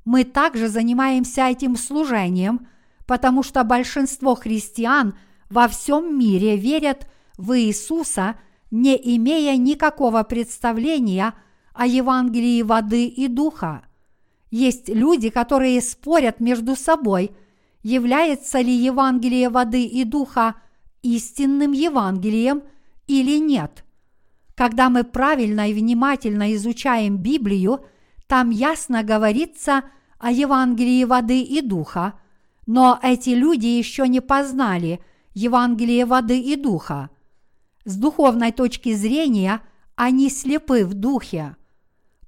Мы также занимаемся этим служением, потому что большинство христиан во всем мире верят в Иисуса, не имея никакого представления о Евангелии воды и духа. Есть люди, которые спорят между собой, является ли Евангелие воды и духа истинным Евангелием или нет. Когда мы правильно и внимательно изучаем Библию, там ясно говорится о Евангелии воды и духа, но эти люди еще не познали Евангелие воды и духа. С духовной точки зрения они слепы в духе.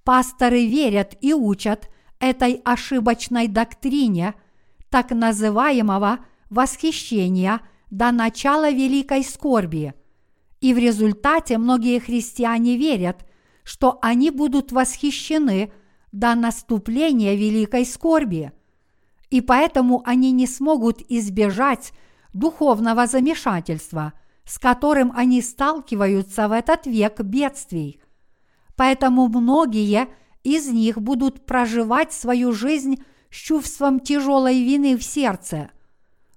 Пасторы верят и учат этой ошибочной доктрине так называемого восхищения до начала великой скорби. И в результате многие христиане верят, что они будут восхищены до наступления великой скорби. И поэтому они не смогут избежать духовного замешательства – с которым они сталкиваются в этот век бедствий. Поэтому многие из них будут проживать свою жизнь с чувством тяжелой вины в сердце.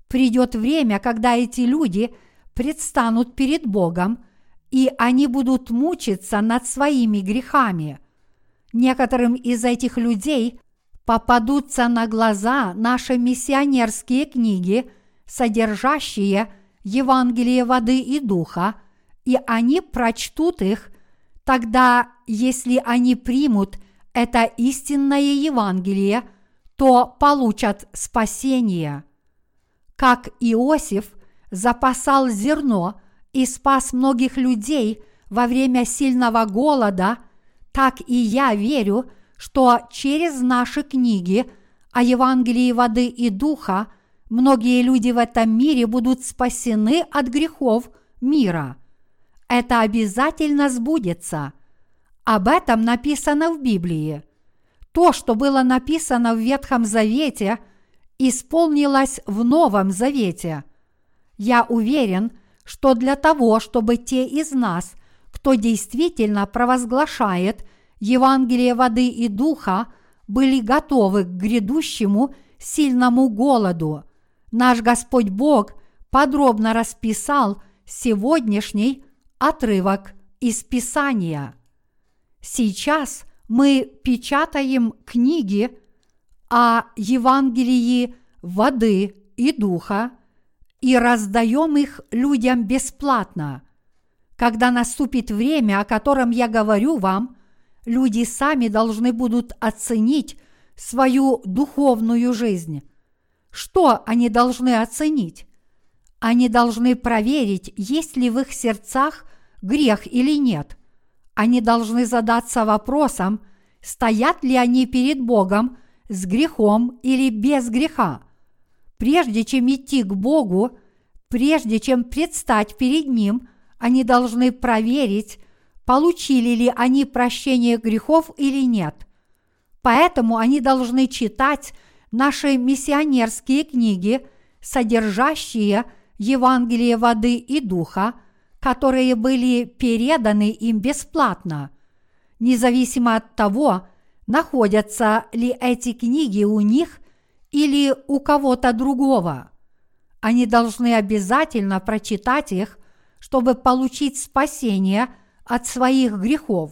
Придет время, когда эти люди предстанут перед Богом, и они будут мучиться над своими грехами. Некоторым из этих людей попадутся на глаза наши миссионерские книги, содержащие – Евангелие воды и духа, и они прочтут их, тогда, если они примут это истинное Евангелие, то получат спасение. Как Иосиф запасал зерно и спас многих людей во время сильного голода, так и я верю, что через наши книги о Евангелии воды и духа многие люди в этом мире будут спасены от грехов мира. Это обязательно сбудется. Об этом написано в Библии. То, что было написано в Ветхом Завете, исполнилось в Новом Завете. Я уверен, что для того, чтобы те из нас, кто действительно провозглашает Евангелие воды и духа, были готовы к грядущему сильному голоду, наш Господь Бог подробно расписал сегодняшний отрывок из Писания. Сейчас мы печатаем книги о Евангелии воды и духа и раздаем их людям бесплатно. Когда наступит время, о котором я говорю вам, люди сами должны будут оценить свою духовную жизнь. Что они должны оценить? Они должны проверить, есть ли в их сердцах грех или нет. Они должны задаться вопросом, стоят ли они перед Богом с грехом или без греха. Прежде чем идти к Богу, прежде чем предстать перед Ним, они должны проверить, получили ли они прощение грехов или нет. Поэтому они должны читать наши миссионерские книги, содержащие Евангелие воды и духа, которые были переданы им бесплатно, независимо от того, находятся ли эти книги у них или у кого-то другого. Они должны обязательно прочитать их, чтобы получить спасение от своих грехов.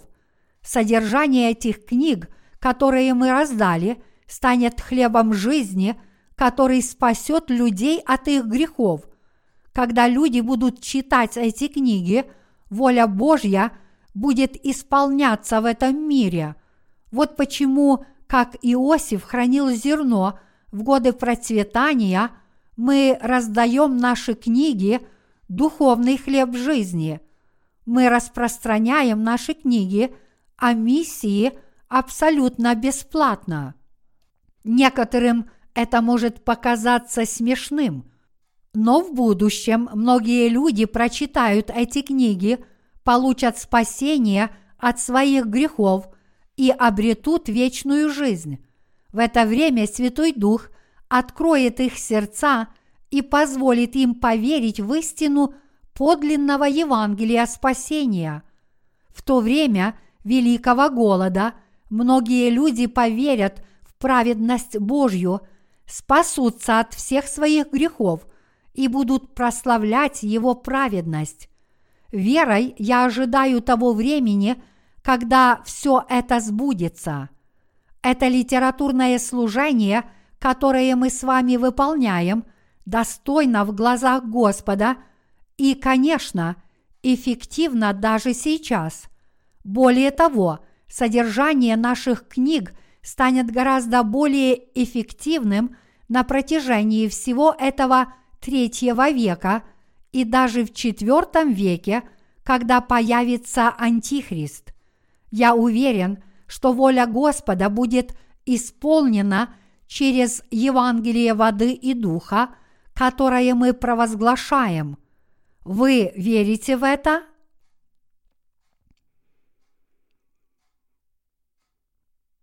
Содержание этих книг, которые мы раздали, станет хлебом жизни, который спасет людей от их грехов. Когда люди будут читать эти книги, воля Божья будет исполняться в этом мире. Вот почему, как Иосиф хранил зерно в годы процветания, мы раздаем наши книги «Духовный хлеб жизни». Мы распространяем наши книги о миссии абсолютно бесплатно. Некоторым это может показаться смешным, но в будущем многие люди прочитают эти книги, получат спасение от своих грехов и обретут вечную жизнь. В это время Святой Дух откроет их сердца и позволит им поверить в истину подлинного Евангелия спасения. В то время великого голода многие люди поверят праведность Божью, спасутся от всех своих грехов и будут прославлять Его праведность. Верой я ожидаю того времени, когда все это сбудется. Это литературное служение, которое мы с вами выполняем, достойно в глазах Господа и, конечно, эффективно даже сейчас. Более того, содержание наших книг – станет гораздо более эффективным на протяжении всего этого третьего века и даже в четвертом веке, когда появится Антихрист. Я уверен, что воля Господа будет исполнена через Евангелие воды и духа, которое мы провозглашаем. Вы верите в это?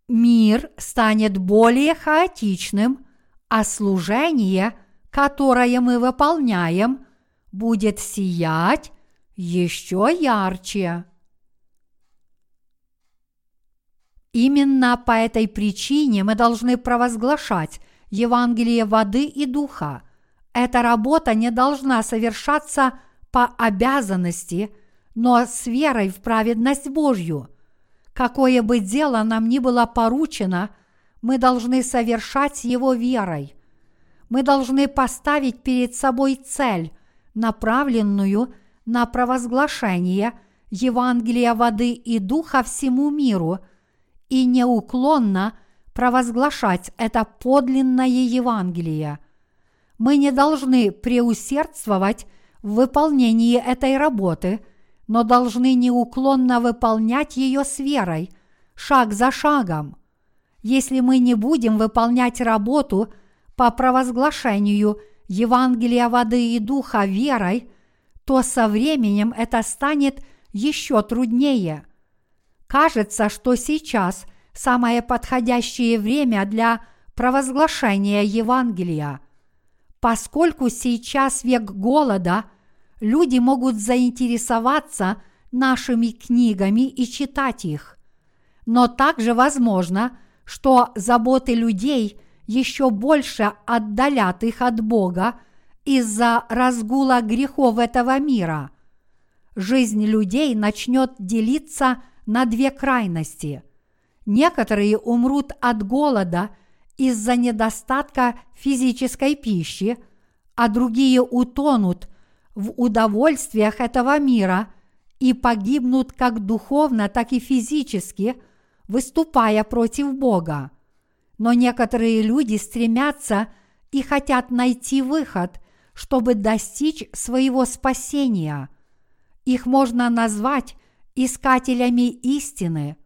мир станет более хаотичным, а служение, которое мы выполняем, будет сиять еще ярче. Именно по этой причине мы должны провозглашать Евангелие воды и духа. Эта работа не должна совершаться по обязанности, но с верой в праведность Божью – Какое бы дело нам ни было поручено, мы должны совершать его верой. Мы должны поставить перед собой цель, направленную на провозглашение Евангелия воды и духа всему миру и неуклонно провозглашать это подлинное Евангелие. Мы не должны преусердствовать в выполнении этой работы, но должны неуклонно выполнять ее с верой, шаг за шагом. Если мы не будем выполнять работу по провозглашению Евангелия воды и духа верой, то со временем это станет еще труднее. Кажется, что сейчас самое подходящее время для провозглашения Евангелия. Поскольку сейчас век голода, люди могут заинтересоваться нашими книгами и читать их. Но также возможно, что заботы людей еще больше отдалят их от Бога из-за разгула грехов этого мира. Жизнь людей начнет делиться на две крайности. Некоторые умрут от голода из-за недостатка физической пищи, а другие утонут в удовольствиях этого мира и погибнут как духовно, так и физически, выступая против Бога. Но некоторые люди стремятся и хотят найти выход, чтобы достичь своего спасения. Их можно назвать искателями истины.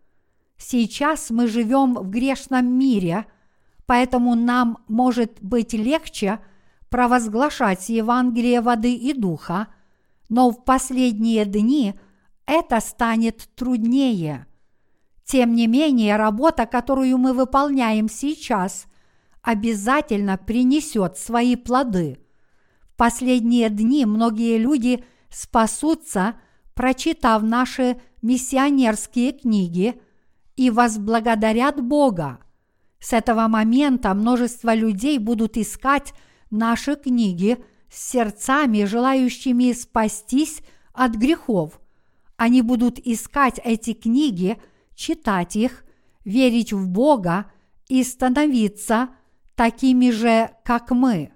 Сейчас мы живем в грешном мире, поэтому нам может быть легче провозглашать Евангелие воды и духа, но в последние дни это станет труднее. Тем не менее, работа, которую мы выполняем сейчас, обязательно принесет свои плоды. В последние дни многие люди спасутся – прочитав наши миссионерские книги, и возблагодарят Бога. С этого момента множество людей будут искать наши книги с сердцами, желающими спастись от грехов. Они будут искать эти книги, читать их, верить в Бога и становиться такими же, как мы.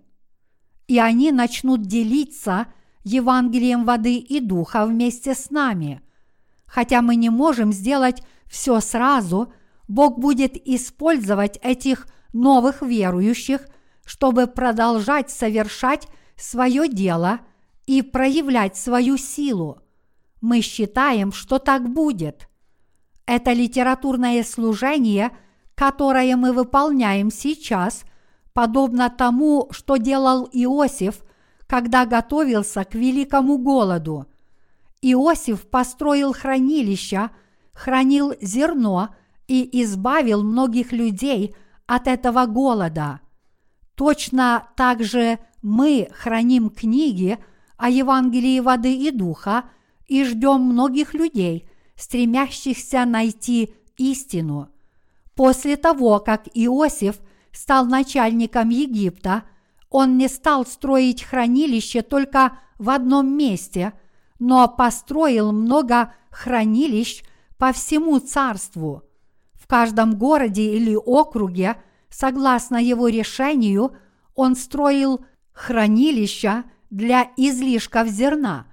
И они начнут делиться – Евангелием воды и духа вместе с нами. Хотя мы не можем сделать все сразу, Бог будет использовать этих новых верующих, чтобы продолжать совершать свое дело и проявлять свою силу. Мы считаем, что так будет. Это литературное служение, которое мы выполняем сейчас, подобно тому, что делал Иосиф – когда готовился к великому голоду. Иосиф построил хранилища, хранил зерно и избавил многих людей от этого голода. Точно так же мы храним книги о Евангелии воды и духа и ждем многих людей, стремящихся найти истину. После того, как Иосиф стал начальником Египта – он не стал строить хранилище только в одном месте, но построил много хранилищ по всему царству. В каждом городе или округе, согласно его решению, он строил хранилища для излишков зерна.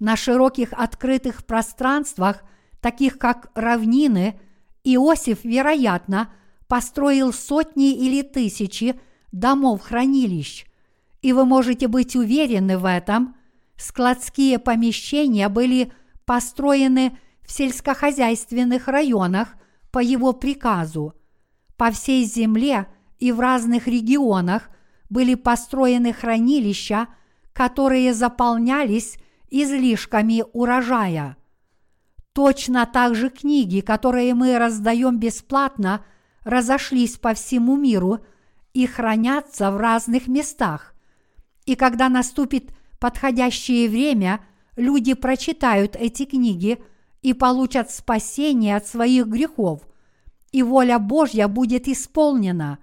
На широких открытых пространствах, таких как равнины, Иосиф, вероятно, построил сотни или тысячи домов-хранилищ. И вы можете быть уверены в этом. Складские помещения были построены в сельскохозяйственных районах по его приказу. По всей земле и в разных регионах были построены хранилища, которые заполнялись излишками урожая. Точно так же книги, которые мы раздаем бесплатно, разошлись по всему миру – и хранятся в разных местах. И когда наступит подходящее время, люди прочитают эти книги и получат спасение от своих грехов, и воля Божья будет исполнена.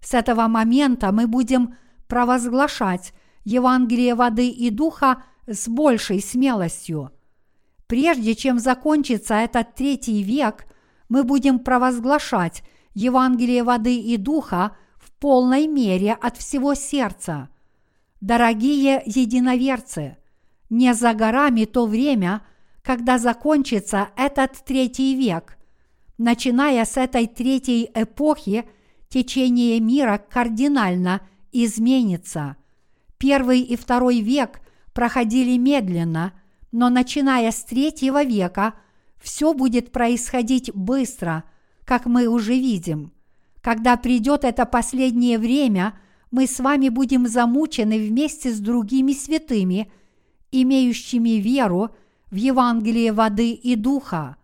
С этого момента мы будем провозглашать Евангелие воды и духа с большей смелостью. Прежде чем закончится этот третий век, мы будем провозглашать Евангелие воды и духа – полной мере от всего сердца. Дорогие единоверцы, не за горами то время, когда закончится этот третий век. Начиная с этой третьей эпохи, течение мира кардинально изменится. Первый и второй век проходили медленно, но начиная с третьего века все будет происходить быстро, как мы уже видим. Когда придет это последнее время, мы с вами будем замучены вместе с другими святыми, имеющими веру в Евангелие воды и духа.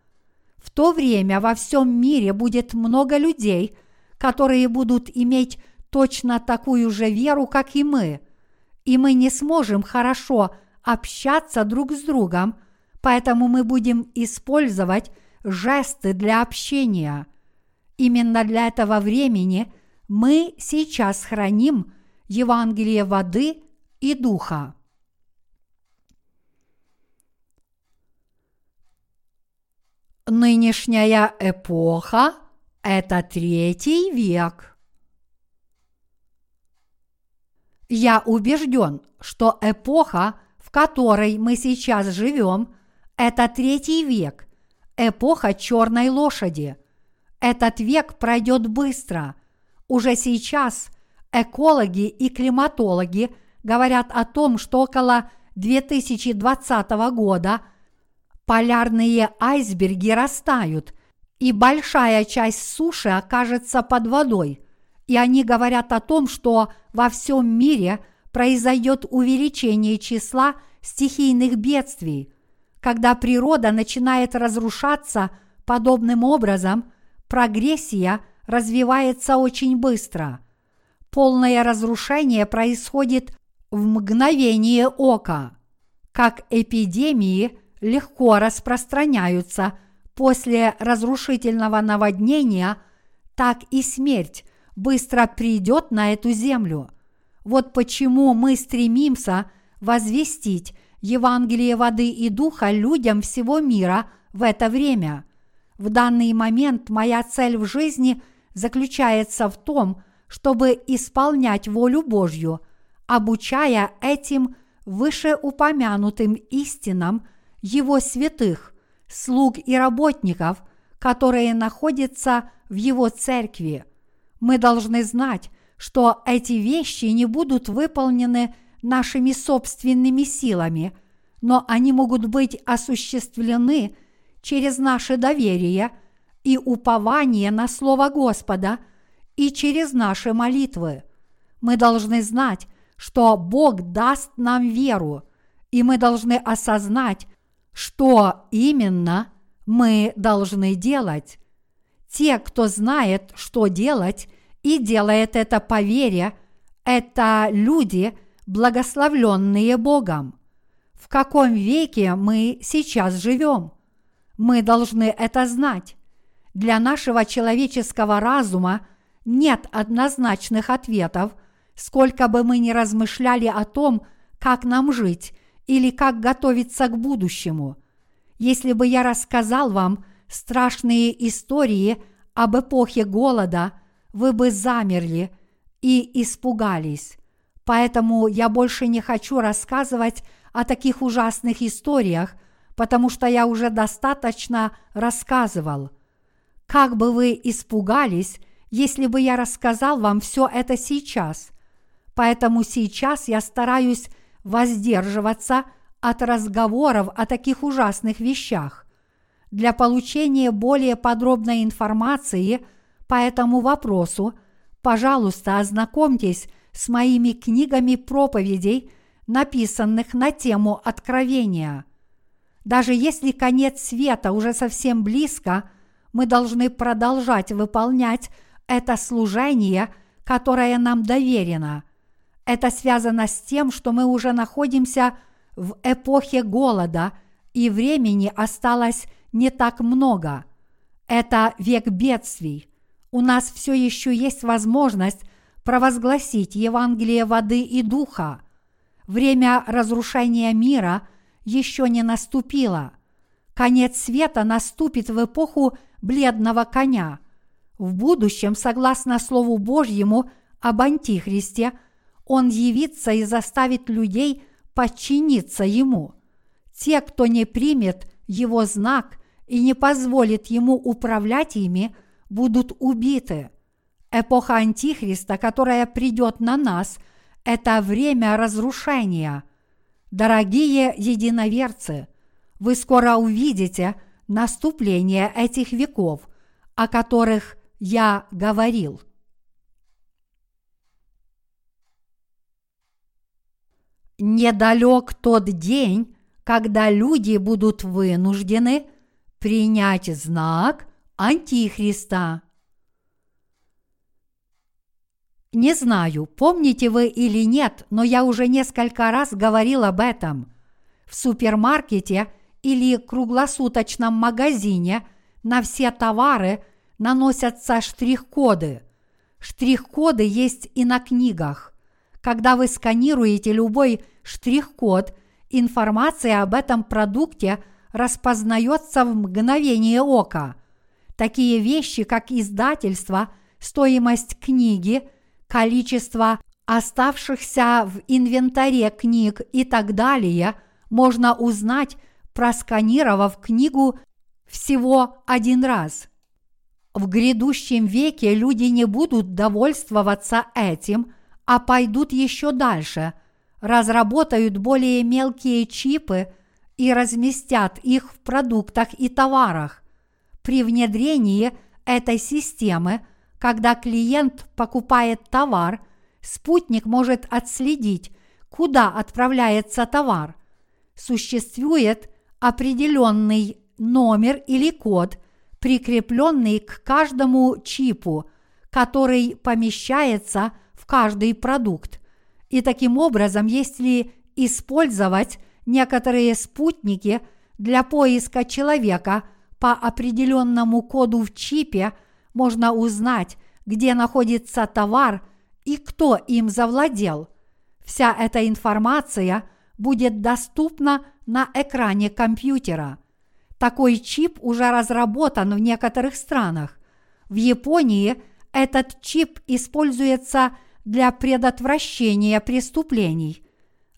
В то время во всем мире будет много людей, которые будут иметь точно такую же веру, как и мы, и мы не сможем хорошо общаться друг с другом, поэтому мы будем использовать жесты для общения. Именно для этого времени мы сейчас храним Евангелие воды и духа. Нынешняя эпоха – это третий век. Я убежден, что эпоха, в которой мы сейчас живем, это третий век, эпоха черной лошади. Этот век пройдет быстро. Уже сейчас экологи и климатологи говорят о том, что около 2020 года полярные айсберги растают, и большая часть суши окажется под водой. И они говорят о том, что во всем мире произойдет увеличение числа стихийных бедствий. Когда природа начинает разрушаться подобным образом, прогрессия развивается очень быстро. Полное разрушение происходит в мгновение ока. Как эпидемии легко распространяются после разрушительного наводнения, так и смерть быстро придет на эту землю. Вот почему мы стремимся возвестить Евангелие воды и духа людям всего мира в это время. В данный момент моя цель в жизни заключается в том, чтобы исполнять волю Божью, обучая этим вышеупомянутым истинам Его святых, слуг и работников, которые находятся в Его церкви. Мы должны знать, что эти вещи не будут выполнены нашими собственными силами, но они могут быть осуществлены через наше доверие и упование на Слово Господа и через наши молитвы. Мы должны знать, что Бог даст нам веру, и мы должны осознать, что именно мы должны делать. Те, кто знает, что делать, и делает это по вере, это люди, благословленные Богом. В каком веке мы сейчас живем? Мы должны это знать. Для нашего человеческого разума нет однозначных ответов, сколько бы мы ни размышляли о том, как нам жить или как готовиться к будущему. Если бы я рассказал вам страшные истории об эпохе голода, вы бы замерли и испугались. Поэтому я больше не хочу рассказывать о таких ужасных историях, потому что я уже достаточно рассказывал. Как бы вы испугались, если бы я рассказал вам все это сейчас? Поэтому сейчас я стараюсь воздерживаться от разговоров о таких ужасных вещах. Для получения более подробной информации по этому вопросу, пожалуйста, ознакомьтесь с моими книгами проповедей, написанных на тему откровения. Даже если конец света уже совсем близко, мы должны продолжать выполнять это служение, которое нам доверено. Это связано с тем, что мы уже находимся в эпохе голода, и времени осталось не так много. Это век бедствий. У нас все еще есть возможность провозгласить Евангелие воды и духа. Время разрушения мира еще не наступило. Конец света наступит в эпоху бледного коня. В будущем, согласно Слову Божьему об Антихристе, он явится и заставит людей подчиниться ему. Те, кто не примет его знак и не позволит ему управлять ими, будут убиты. Эпоха Антихриста, которая придет на нас, это время разрушения. Дорогие единоверцы, вы скоро увидите наступление этих веков, о которых я говорил. Недалек тот день, когда люди будут вынуждены принять знак Антихриста. Не знаю, помните вы или нет, но я уже несколько раз говорил об этом. В супермаркете или круглосуточном магазине на все товары наносятся штрих-коды. Штрих-коды есть и на книгах. Когда вы сканируете любой штрих-код, информация об этом продукте распознается в мгновение ока. Такие вещи, как издательство, стоимость книги, количество оставшихся в инвентаре книг и так далее, можно узнать, просканировав книгу всего один раз. В грядущем веке люди не будут довольствоваться этим, а пойдут еще дальше, разработают более мелкие чипы и разместят их в продуктах и товарах. При внедрении этой системы, когда клиент покупает товар, спутник может отследить, куда отправляется товар. Существует определенный номер или код, прикрепленный к каждому чипу, который помещается в каждый продукт. И таким образом, если использовать некоторые спутники для поиска человека по определенному коду в чипе, можно узнать, где находится товар и кто им завладел. Вся эта информация будет доступна на экране компьютера. Такой чип уже разработан в некоторых странах. В Японии этот чип используется для предотвращения преступлений.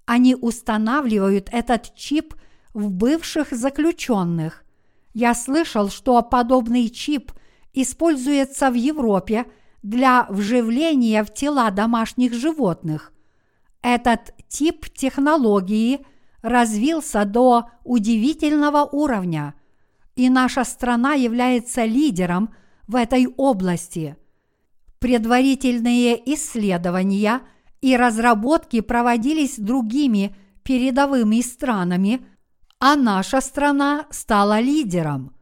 Они устанавливают этот чип в бывших заключенных. Я слышал, что подобный чип используется в Европе для вживления в тела домашних животных. Этот тип технологии развился до удивительного уровня, и наша страна является лидером в этой области – Предварительные исследования и разработки проводились другими передовыми странами, а наша страна стала лидером.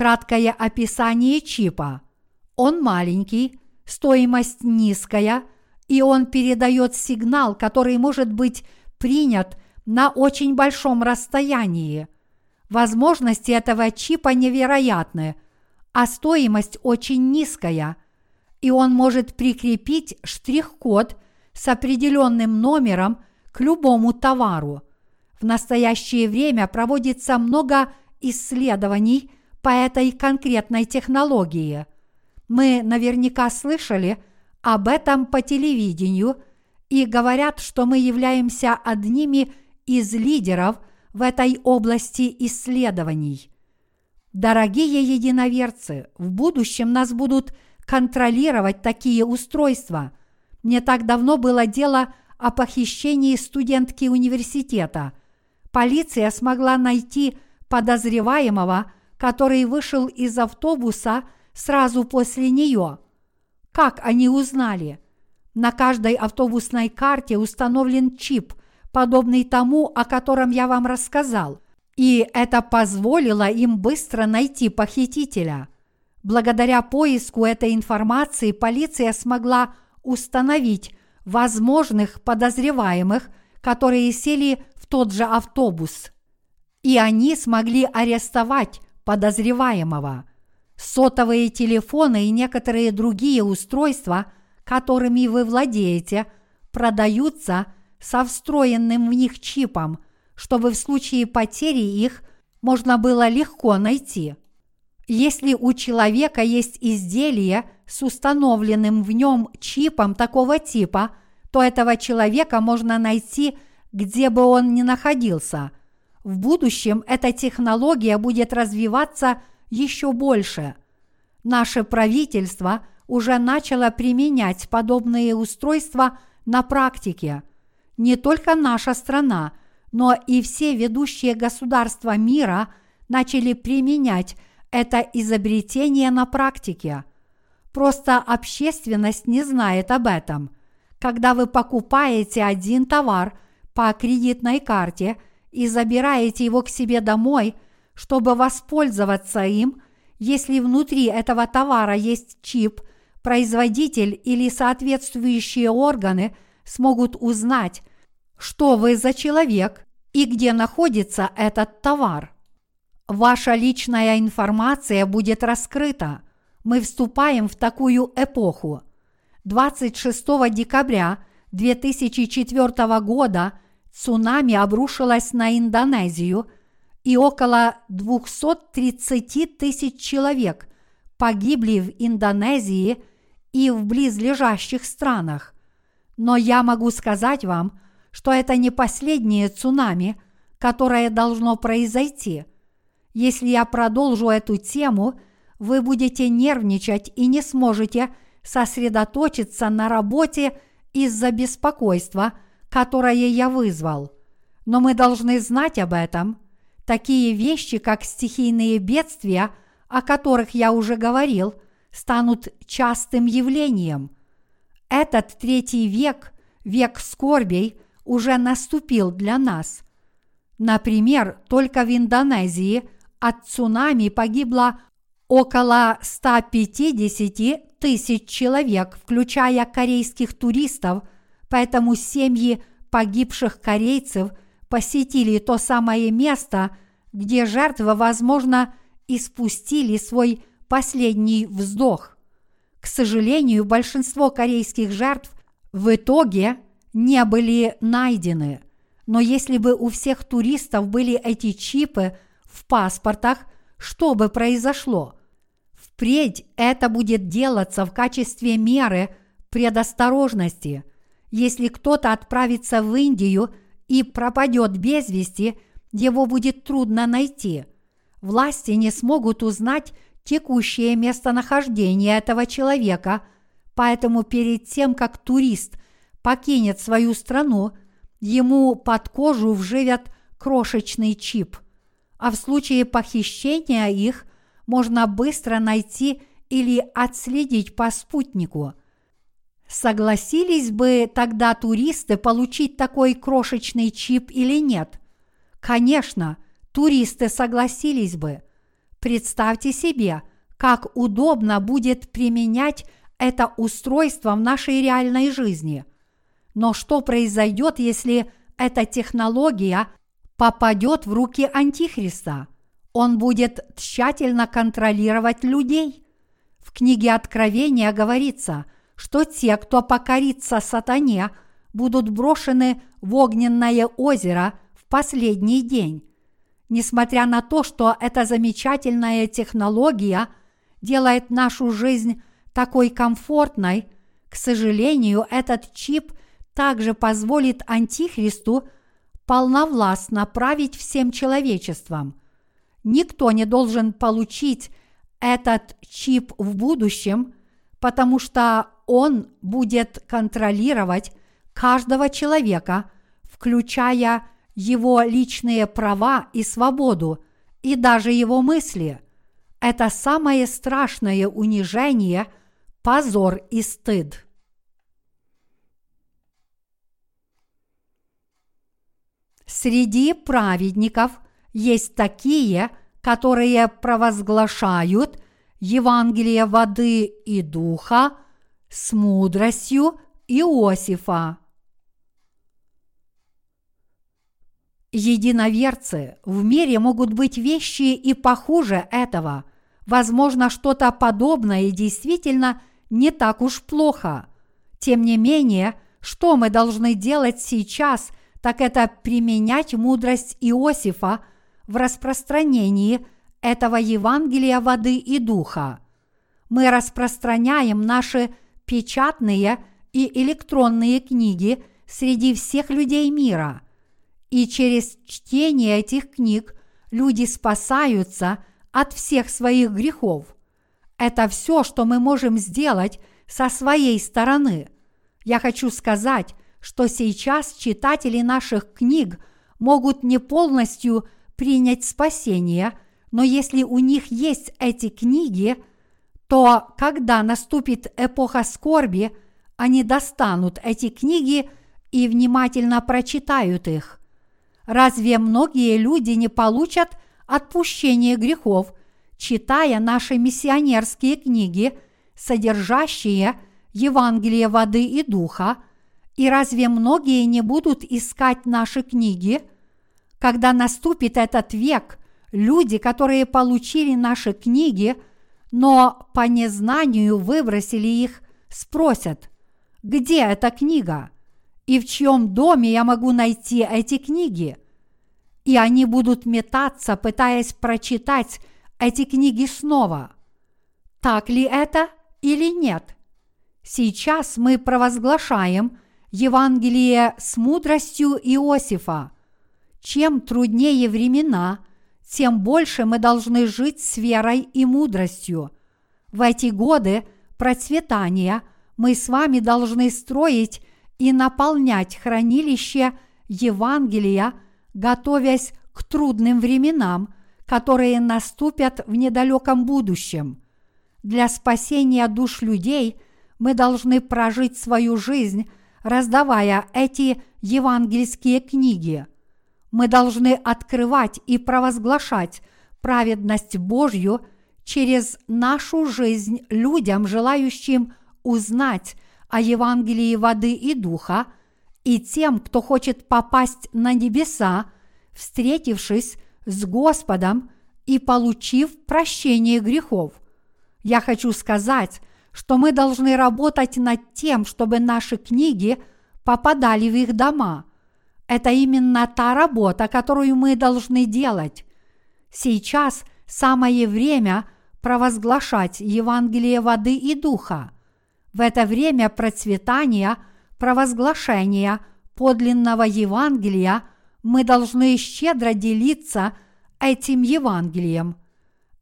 Краткое описание чипа. Он маленький, стоимость низкая, и он передает сигнал, который может быть принят на очень большом расстоянии. Возможности этого чипа невероятны, а стоимость очень низкая – и он может прикрепить штрих-код с определенным номером к любому товару. В настоящее время проводится много исследований по этой конкретной технологии. Мы наверняка слышали об этом по телевидению и говорят, что мы являемся одними из лидеров в этой области исследований. Дорогие единоверцы, в будущем нас будут – контролировать такие устройства. Не так давно было дело о похищении студентки университета. Полиция смогла найти подозреваемого, который вышел из автобуса сразу после нее. Как они узнали? На каждой автобусной карте установлен чип, подобный тому, о котором я вам рассказал, и это позволило им быстро найти похитителя – Благодаря поиску этой информации полиция смогла установить возможных подозреваемых, которые сели в тот же автобус. И они смогли арестовать подозреваемого. Сотовые телефоны и некоторые другие устройства, которыми вы владеете, продаются со встроенным в них чипом, чтобы в случае потери их можно было легко найти. Если у человека есть изделие с установленным в нем чипом такого типа, то этого человека можно найти, где бы он ни находился. В будущем эта технология будет развиваться еще больше. Наше правительство уже начало применять подобные устройства на практике. Не только наша страна, но и все ведущие государства мира начали применять это изобретение на практике. Просто общественность не знает об этом. Когда вы покупаете один товар по кредитной карте и забираете его к себе домой, чтобы воспользоваться им, если внутри этого товара есть чип, производитель или соответствующие органы смогут узнать, что вы за человек и где находится этот товар. Ваша личная информация будет раскрыта. Мы вступаем в такую эпоху. 26 декабря 2004 года цунами обрушилось на Индонезию, и около 230 тысяч человек погибли в Индонезии и в близлежащих странах. Но я могу сказать вам, что это не последнее цунами, которое должно произойти. Если я продолжу эту тему, вы будете нервничать и не сможете сосредоточиться на работе из-за беспокойства, которое я вызвал. Но мы должны знать об этом. Такие вещи, как стихийные бедствия, о которых я уже говорил, станут частым явлением. Этот третий век, век скорбей – уже наступил для нас. Например, только в Индонезии от цунами погибло около 150 тысяч человек, включая корейских туристов, поэтому семьи погибших корейцев посетили то самое место, где жертвы, возможно, испустили свой последний вздох. К сожалению, большинство корейских жертв в итоге не были найдены. Но если бы у всех туристов были эти чипы в паспортах, что бы произошло? Впредь это будет делаться в качестве меры предосторожности. Если кто-то отправится в Индию и пропадет без вести, его будет трудно найти. Власти не смогут узнать текущее местонахождение этого человека, поэтому перед тем, как турист покинет свою страну, ему под кожу вживят крошечный чип, а в случае похищения их можно быстро найти или отследить по спутнику. Согласились бы тогда туристы получить такой крошечный чип или нет? Конечно, туристы согласились бы. Представьте себе, как удобно будет применять это устройство в нашей реальной жизни. Но что произойдет, если эта технология попадет в руки Антихриста? Он будет тщательно контролировать людей. В книге Откровения говорится, что те, кто покорится сатане, будут брошены в огненное озеро в последний день. Несмотря на то, что эта замечательная технология делает нашу жизнь такой комфортной, к сожалению, этот чип также позволит Антихристу полновластно править всем человечеством. Никто не должен получить этот чип в будущем, потому что он будет контролировать каждого человека, включая его личные права и свободу, и даже его мысли. Это самое страшное унижение, позор и стыд. Среди праведников есть такие, которые провозглашают Евангелие воды и духа с мудростью Иосифа. Единоверцы, в мире могут быть вещи и похуже этого. Возможно, что-то подобное действительно не так уж плохо. Тем не менее, что мы должны делать сейчас – так это применять мудрость Иосифа в распространении этого Евангелия воды и духа. Мы распространяем наши печатные и электронные книги среди всех людей мира. И через чтение этих книг люди спасаются от всех своих грехов. Это все, что мы можем сделать со своей стороны. Я хочу сказать, что сейчас читатели наших книг могут не полностью принять спасение, но если у них есть эти книги, то когда наступит эпоха скорби, они достанут эти книги и внимательно прочитают их. Разве многие люди не получат отпущение грехов, читая наши миссионерские книги, содержащие Евангелие воды и духа, и разве многие не будут искать наши книги? Когда наступит этот век, люди, которые получили наши книги, но по незнанию выбросили их, спросят, где эта книга? И в чьем доме я могу найти эти книги? и они будут метаться, пытаясь прочитать эти книги снова. Так ли это или нет? Сейчас мы провозглашаем Евангелие с мудростью Иосифа. Чем труднее времена, тем больше мы должны жить с верой и мудростью. В эти годы процветания мы с вами должны строить и наполнять хранилище Евангелия – готовясь к трудным временам, которые наступят в недалеком будущем. Для спасения душ людей мы должны прожить свою жизнь, раздавая эти евангельские книги. Мы должны открывать и провозглашать праведность Божью через нашу жизнь людям, желающим узнать о Евангелии воды и духа – и тем, кто хочет попасть на небеса, встретившись с Господом и получив прощение грехов. Я хочу сказать, что мы должны работать над тем, чтобы наши книги попадали в их дома. Это именно та работа, которую мы должны делать. Сейчас самое время провозглашать Евангелие воды и духа. В это время процветания – провозглашения подлинного Евангелия мы должны щедро делиться этим Евангелием.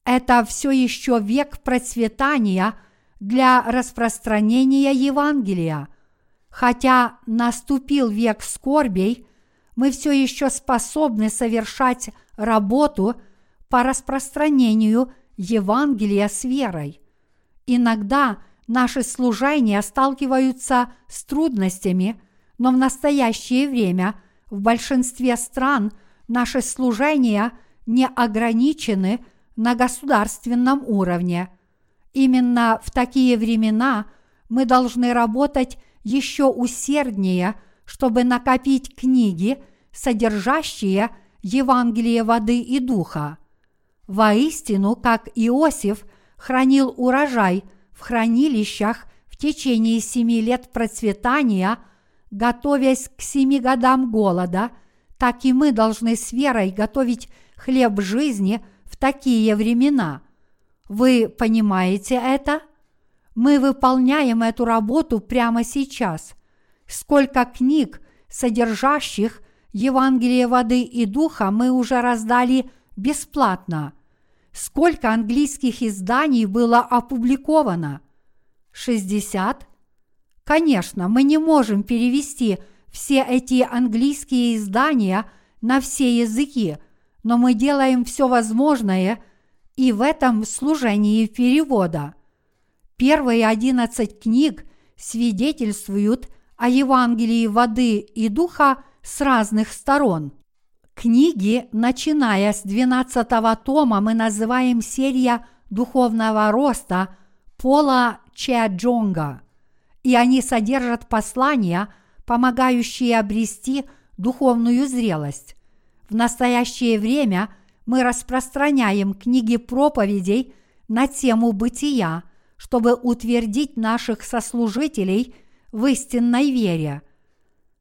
Это все еще век процветания для распространения Евангелия. Хотя наступил век скорбей, мы все еще способны совершать работу по распространению Евангелия с верой. Иногда Наши служения сталкиваются с трудностями, но в настоящее время в большинстве стран наши служения не ограничены на государственном уровне. Именно в такие времена мы должны работать еще усерднее, чтобы накопить книги, содержащие Евангелие воды и духа. Воистину, как Иосиф хранил урожай – в хранилищах в течение семи лет процветания, готовясь к семи годам голода, так и мы должны с верой готовить хлеб жизни в такие времена. Вы понимаете это? Мы выполняем эту работу прямо сейчас. Сколько книг, содержащих Евангелие воды и духа, мы уже раздали бесплатно – Сколько английских изданий было опубликовано? 60? Конечно, мы не можем перевести все эти английские издания на все языки, но мы делаем все возможное и в этом служении перевода. Первые одиннадцать книг свидетельствуют о Евангелии воды и духа с разных сторон – Книги, начиная с 12 тома, мы называем серия духовного роста Пола Чеджонга, и они содержат послания, помогающие обрести духовную зрелость. В настоящее время мы распространяем книги проповедей на тему бытия, чтобы утвердить наших сослужителей в истинной вере –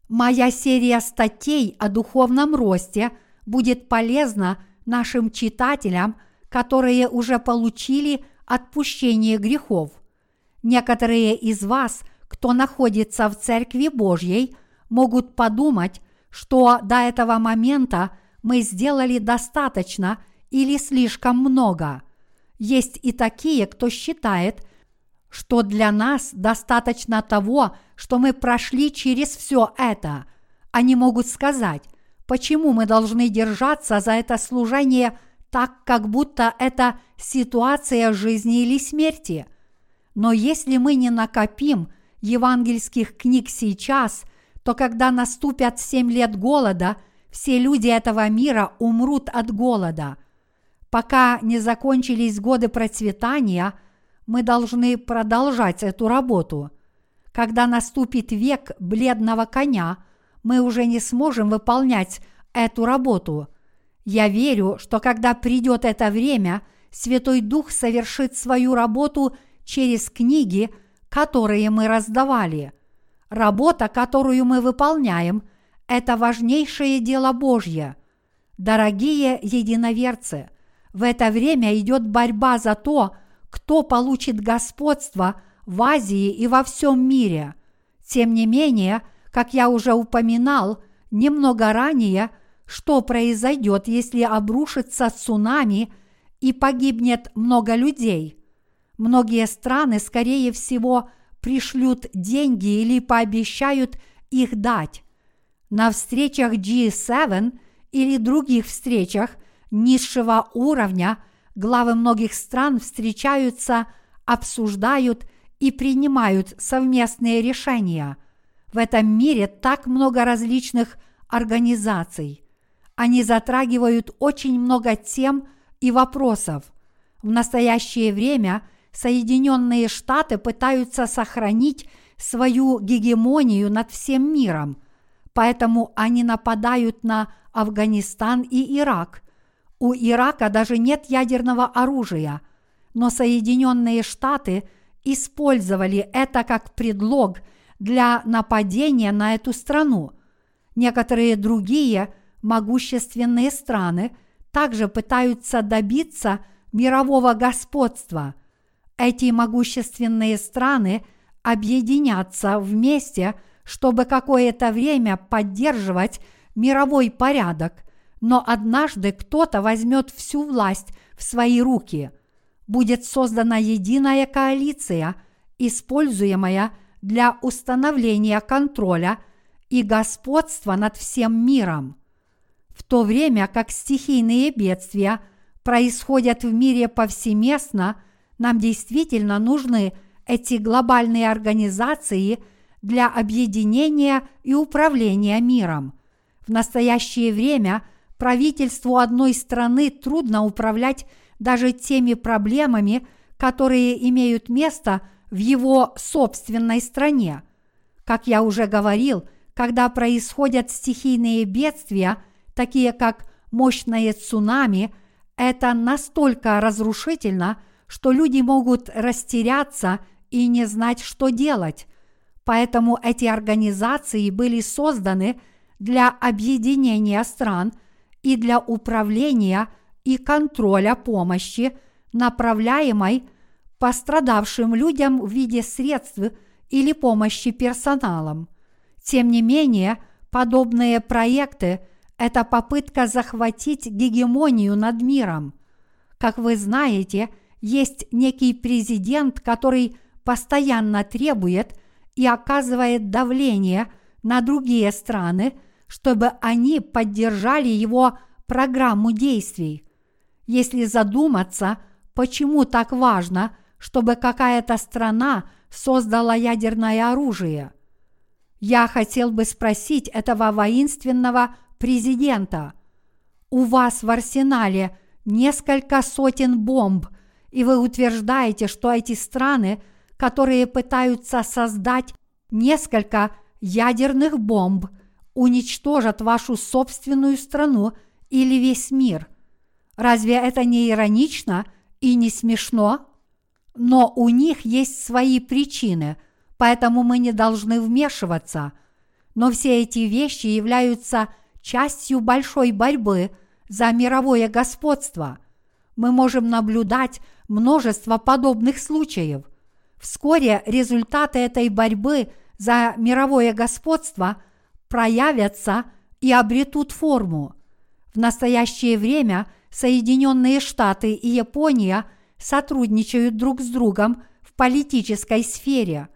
Моя серия статей о духовном росте будет полезна нашим читателям, которые уже получили отпущение грехов. Некоторые из вас, кто находится в Церкви Божьей, могут подумать, что до этого момента мы сделали достаточно или слишком много. Есть и такие, кто считает, что для нас достаточно того, что мы прошли через все это. Они могут сказать, почему мы должны держаться за это служение так, как будто это ситуация жизни или смерти. Но если мы не накопим евангельских книг сейчас, то когда наступят семь лет голода, все люди этого мира умрут от голода. Пока не закончились годы процветания, мы должны продолжать эту работу. Когда наступит век бледного коня, мы уже не сможем выполнять эту работу. Я верю, что когда придет это время, Святой Дух совершит свою работу через книги, которые мы раздавали. Работа, которую мы выполняем, это важнейшее дело Божье. Дорогие единоверцы, в это время идет борьба за то, кто получит господство в Азии и во всем мире. Тем не менее, как я уже упоминал немного ранее, что произойдет, если обрушится цунами и погибнет много людей. Многие страны, скорее всего, пришлют деньги или пообещают их дать. На встречах G7 или других встречах низшего уровня главы многих стран встречаются, обсуждают и принимают совместные решения. В этом мире так много различных организаций. Они затрагивают очень много тем и вопросов. В настоящее время Соединенные Штаты пытаются сохранить свою гегемонию над всем миром, поэтому они нападают на Афганистан и Ирак. У Ирака даже нет ядерного оружия, но Соединенные Штаты использовали это как предлог для нападения на эту страну. Некоторые другие могущественные страны также пытаются добиться мирового господства. Эти могущественные страны объединятся вместе, чтобы какое-то время поддерживать мировой порядок, но однажды кто-то возьмет всю власть в свои руки. Будет создана единая коалиция, используемая для установления контроля и господства над всем миром. В то время как стихийные бедствия происходят в мире повсеместно, нам действительно нужны эти глобальные организации для объединения и управления миром. В настоящее время правительству одной страны трудно управлять даже теми проблемами, которые имеют место в его собственной стране. Как я уже говорил, когда происходят стихийные бедствия, такие как мощное цунами, это настолько разрушительно, что люди могут растеряться и не знать, что делать. Поэтому эти организации были созданы – для объединения стран и для управления и контроля помощи, направляемой пострадавшим людям в виде средств или помощи персоналом. Тем не менее, подобные проекты – это попытка захватить гегемонию над миром. Как вы знаете, есть некий президент, который постоянно требует и оказывает давление на другие страны – чтобы они поддержали его программу действий. Если задуматься, почему так важно, чтобы какая-то страна создала ядерное оружие. Я хотел бы спросить этого воинственного президента. У вас в арсенале несколько сотен бомб, и вы утверждаете, что эти страны, которые пытаются создать несколько ядерных бомб, уничтожат вашу собственную страну или весь мир. Разве это не иронично и не смешно? Но у них есть свои причины, поэтому мы не должны вмешиваться. Но все эти вещи являются частью большой борьбы за мировое господство. Мы можем наблюдать множество подобных случаев. Вскоре результаты этой борьбы за мировое господство – проявятся и обретут форму. В настоящее время Соединенные Штаты и Япония сотрудничают друг с другом в политической сфере.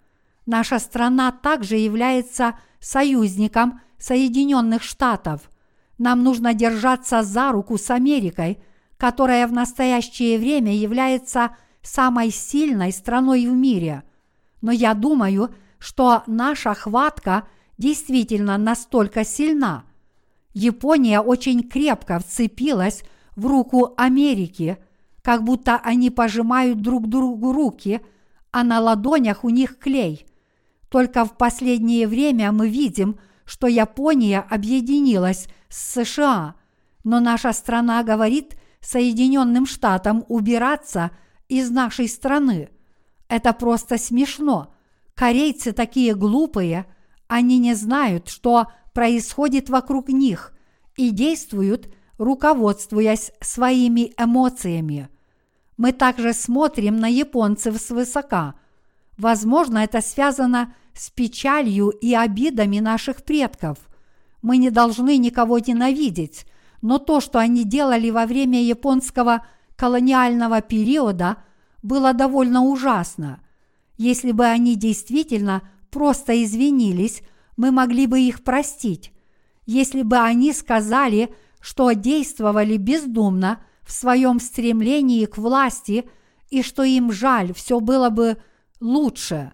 Наша страна также является союзником Соединенных Штатов. Нам нужно держаться за руку с Америкой, которая в настоящее время является самой сильной страной в мире. Но я думаю, что наша хватка действительно настолько сильна. Япония очень крепко вцепилась в руку Америки, как будто они пожимают друг другу руки, а на ладонях у них клей. Только в последнее время мы видим, что Япония объединилась с США, но наша страна говорит Соединенным Штатам убираться из нашей страны. Это просто смешно. Корейцы такие глупые, они не знают, что происходит вокруг них и действуют – руководствуясь своими эмоциями. Мы также смотрим на японцев свысока. Возможно, это связано с печалью и обидами наших предков. Мы не должны никого ненавидеть, но то, что они делали во время японского колониального периода, было довольно ужасно. Если бы они действительно просто извинились, мы могли бы их простить. Если бы они сказали, что действовали бездумно в своем стремлении к власти и что им жаль, все было бы лучше.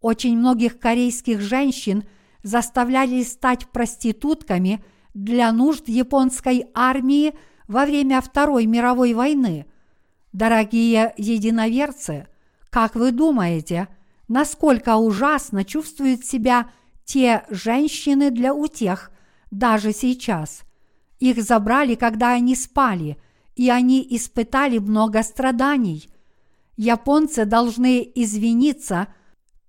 Очень многих корейских женщин заставляли стать проститутками для нужд японской армии во время Второй мировой войны. Дорогие единоверцы, как вы думаете, насколько ужасно чувствуют себя те женщины для утех даже сейчас – их забрали, когда они спали, и они испытали много страданий. Японцы должны извиниться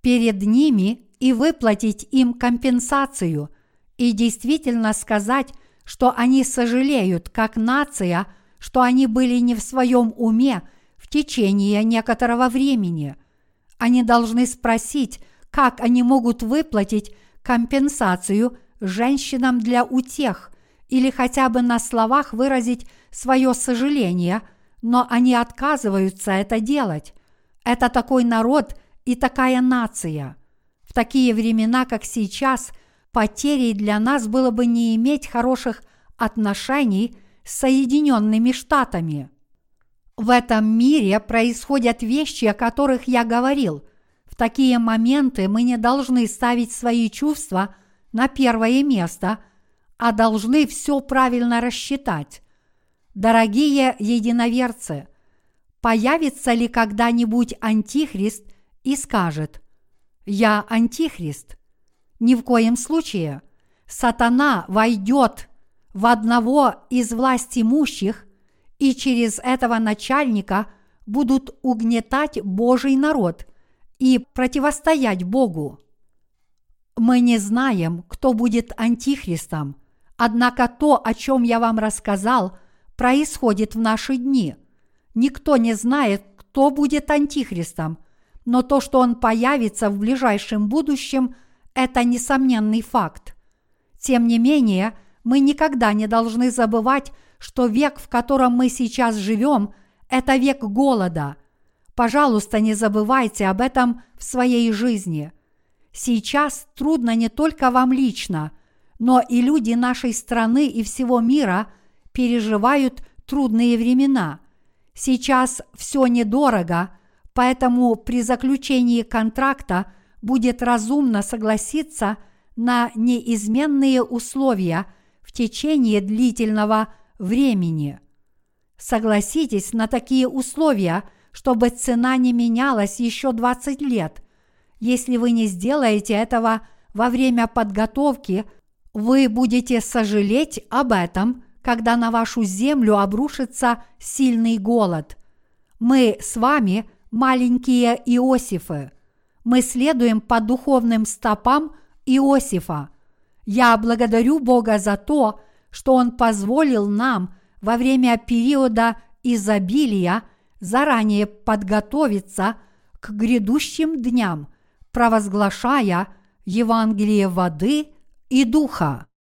перед ними и выплатить им компенсацию, и действительно сказать, что они сожалеют, как нация, что они были не в своем уме в течение некоторого времени. Они должны спросить, как они могут выплатить компенсацию женщинам для утех, или хотя бы на словах выразить свое сожаление, но они отказываются это делать. Это такой народ и такая нация. В такие времена, как сейчас, потерей для нас было бы не иметь хороших отношений с Соединенными Штатами. В этом мире происходят вещи, о которых я говорил. В такие моменты мы не должны ставить свои чувства на первое место – а должны все правильно рассчитать. Дорогие единоверцы, появится ли когда-нибудь антихрист и скажет «Я антихрист»? Ни в коем случае. Сатана войдет в одного из власть имущих, и через этого начальника будут угнетать Божий народ и противостоять Богу. Мы не знаем, кто будет антихристом, Однако то, о чем я вам рассказал, происходит в наши дни. Никто не знает, кто будет антихристом, но то, что он появится в ближайшем будущем, это несомненный факт. Тем не менее, мы никогда не должны забывать, что век, в котором мы сейчас живем, это век голода. Пожалуйста, не забывайте об этом в своей жизни. Сейчас трудно не только вам лично – но и люди нашей страны и всего мира переживают трудные времена. Сейчас все недорого, поэтому при заключении контракта будет разумно согласиться на неизменные условия в течение длительного времени. Согласитесь на такие условия, чтобы цена не менялась еще 20 лет. Если вы не сделаете этого во время подготовки вы будете сожалеть об этом, когда на вашу землю обрушится сильный голод. Мы с вами маленькие Иосифы. Мы следуем по духовным стопам Иосифа. Я благодарю Бога за то, что Он позволил нам во время периода изобилия заранее подготовиться к грядущим дням, провозглашая Евангелие воды и духа.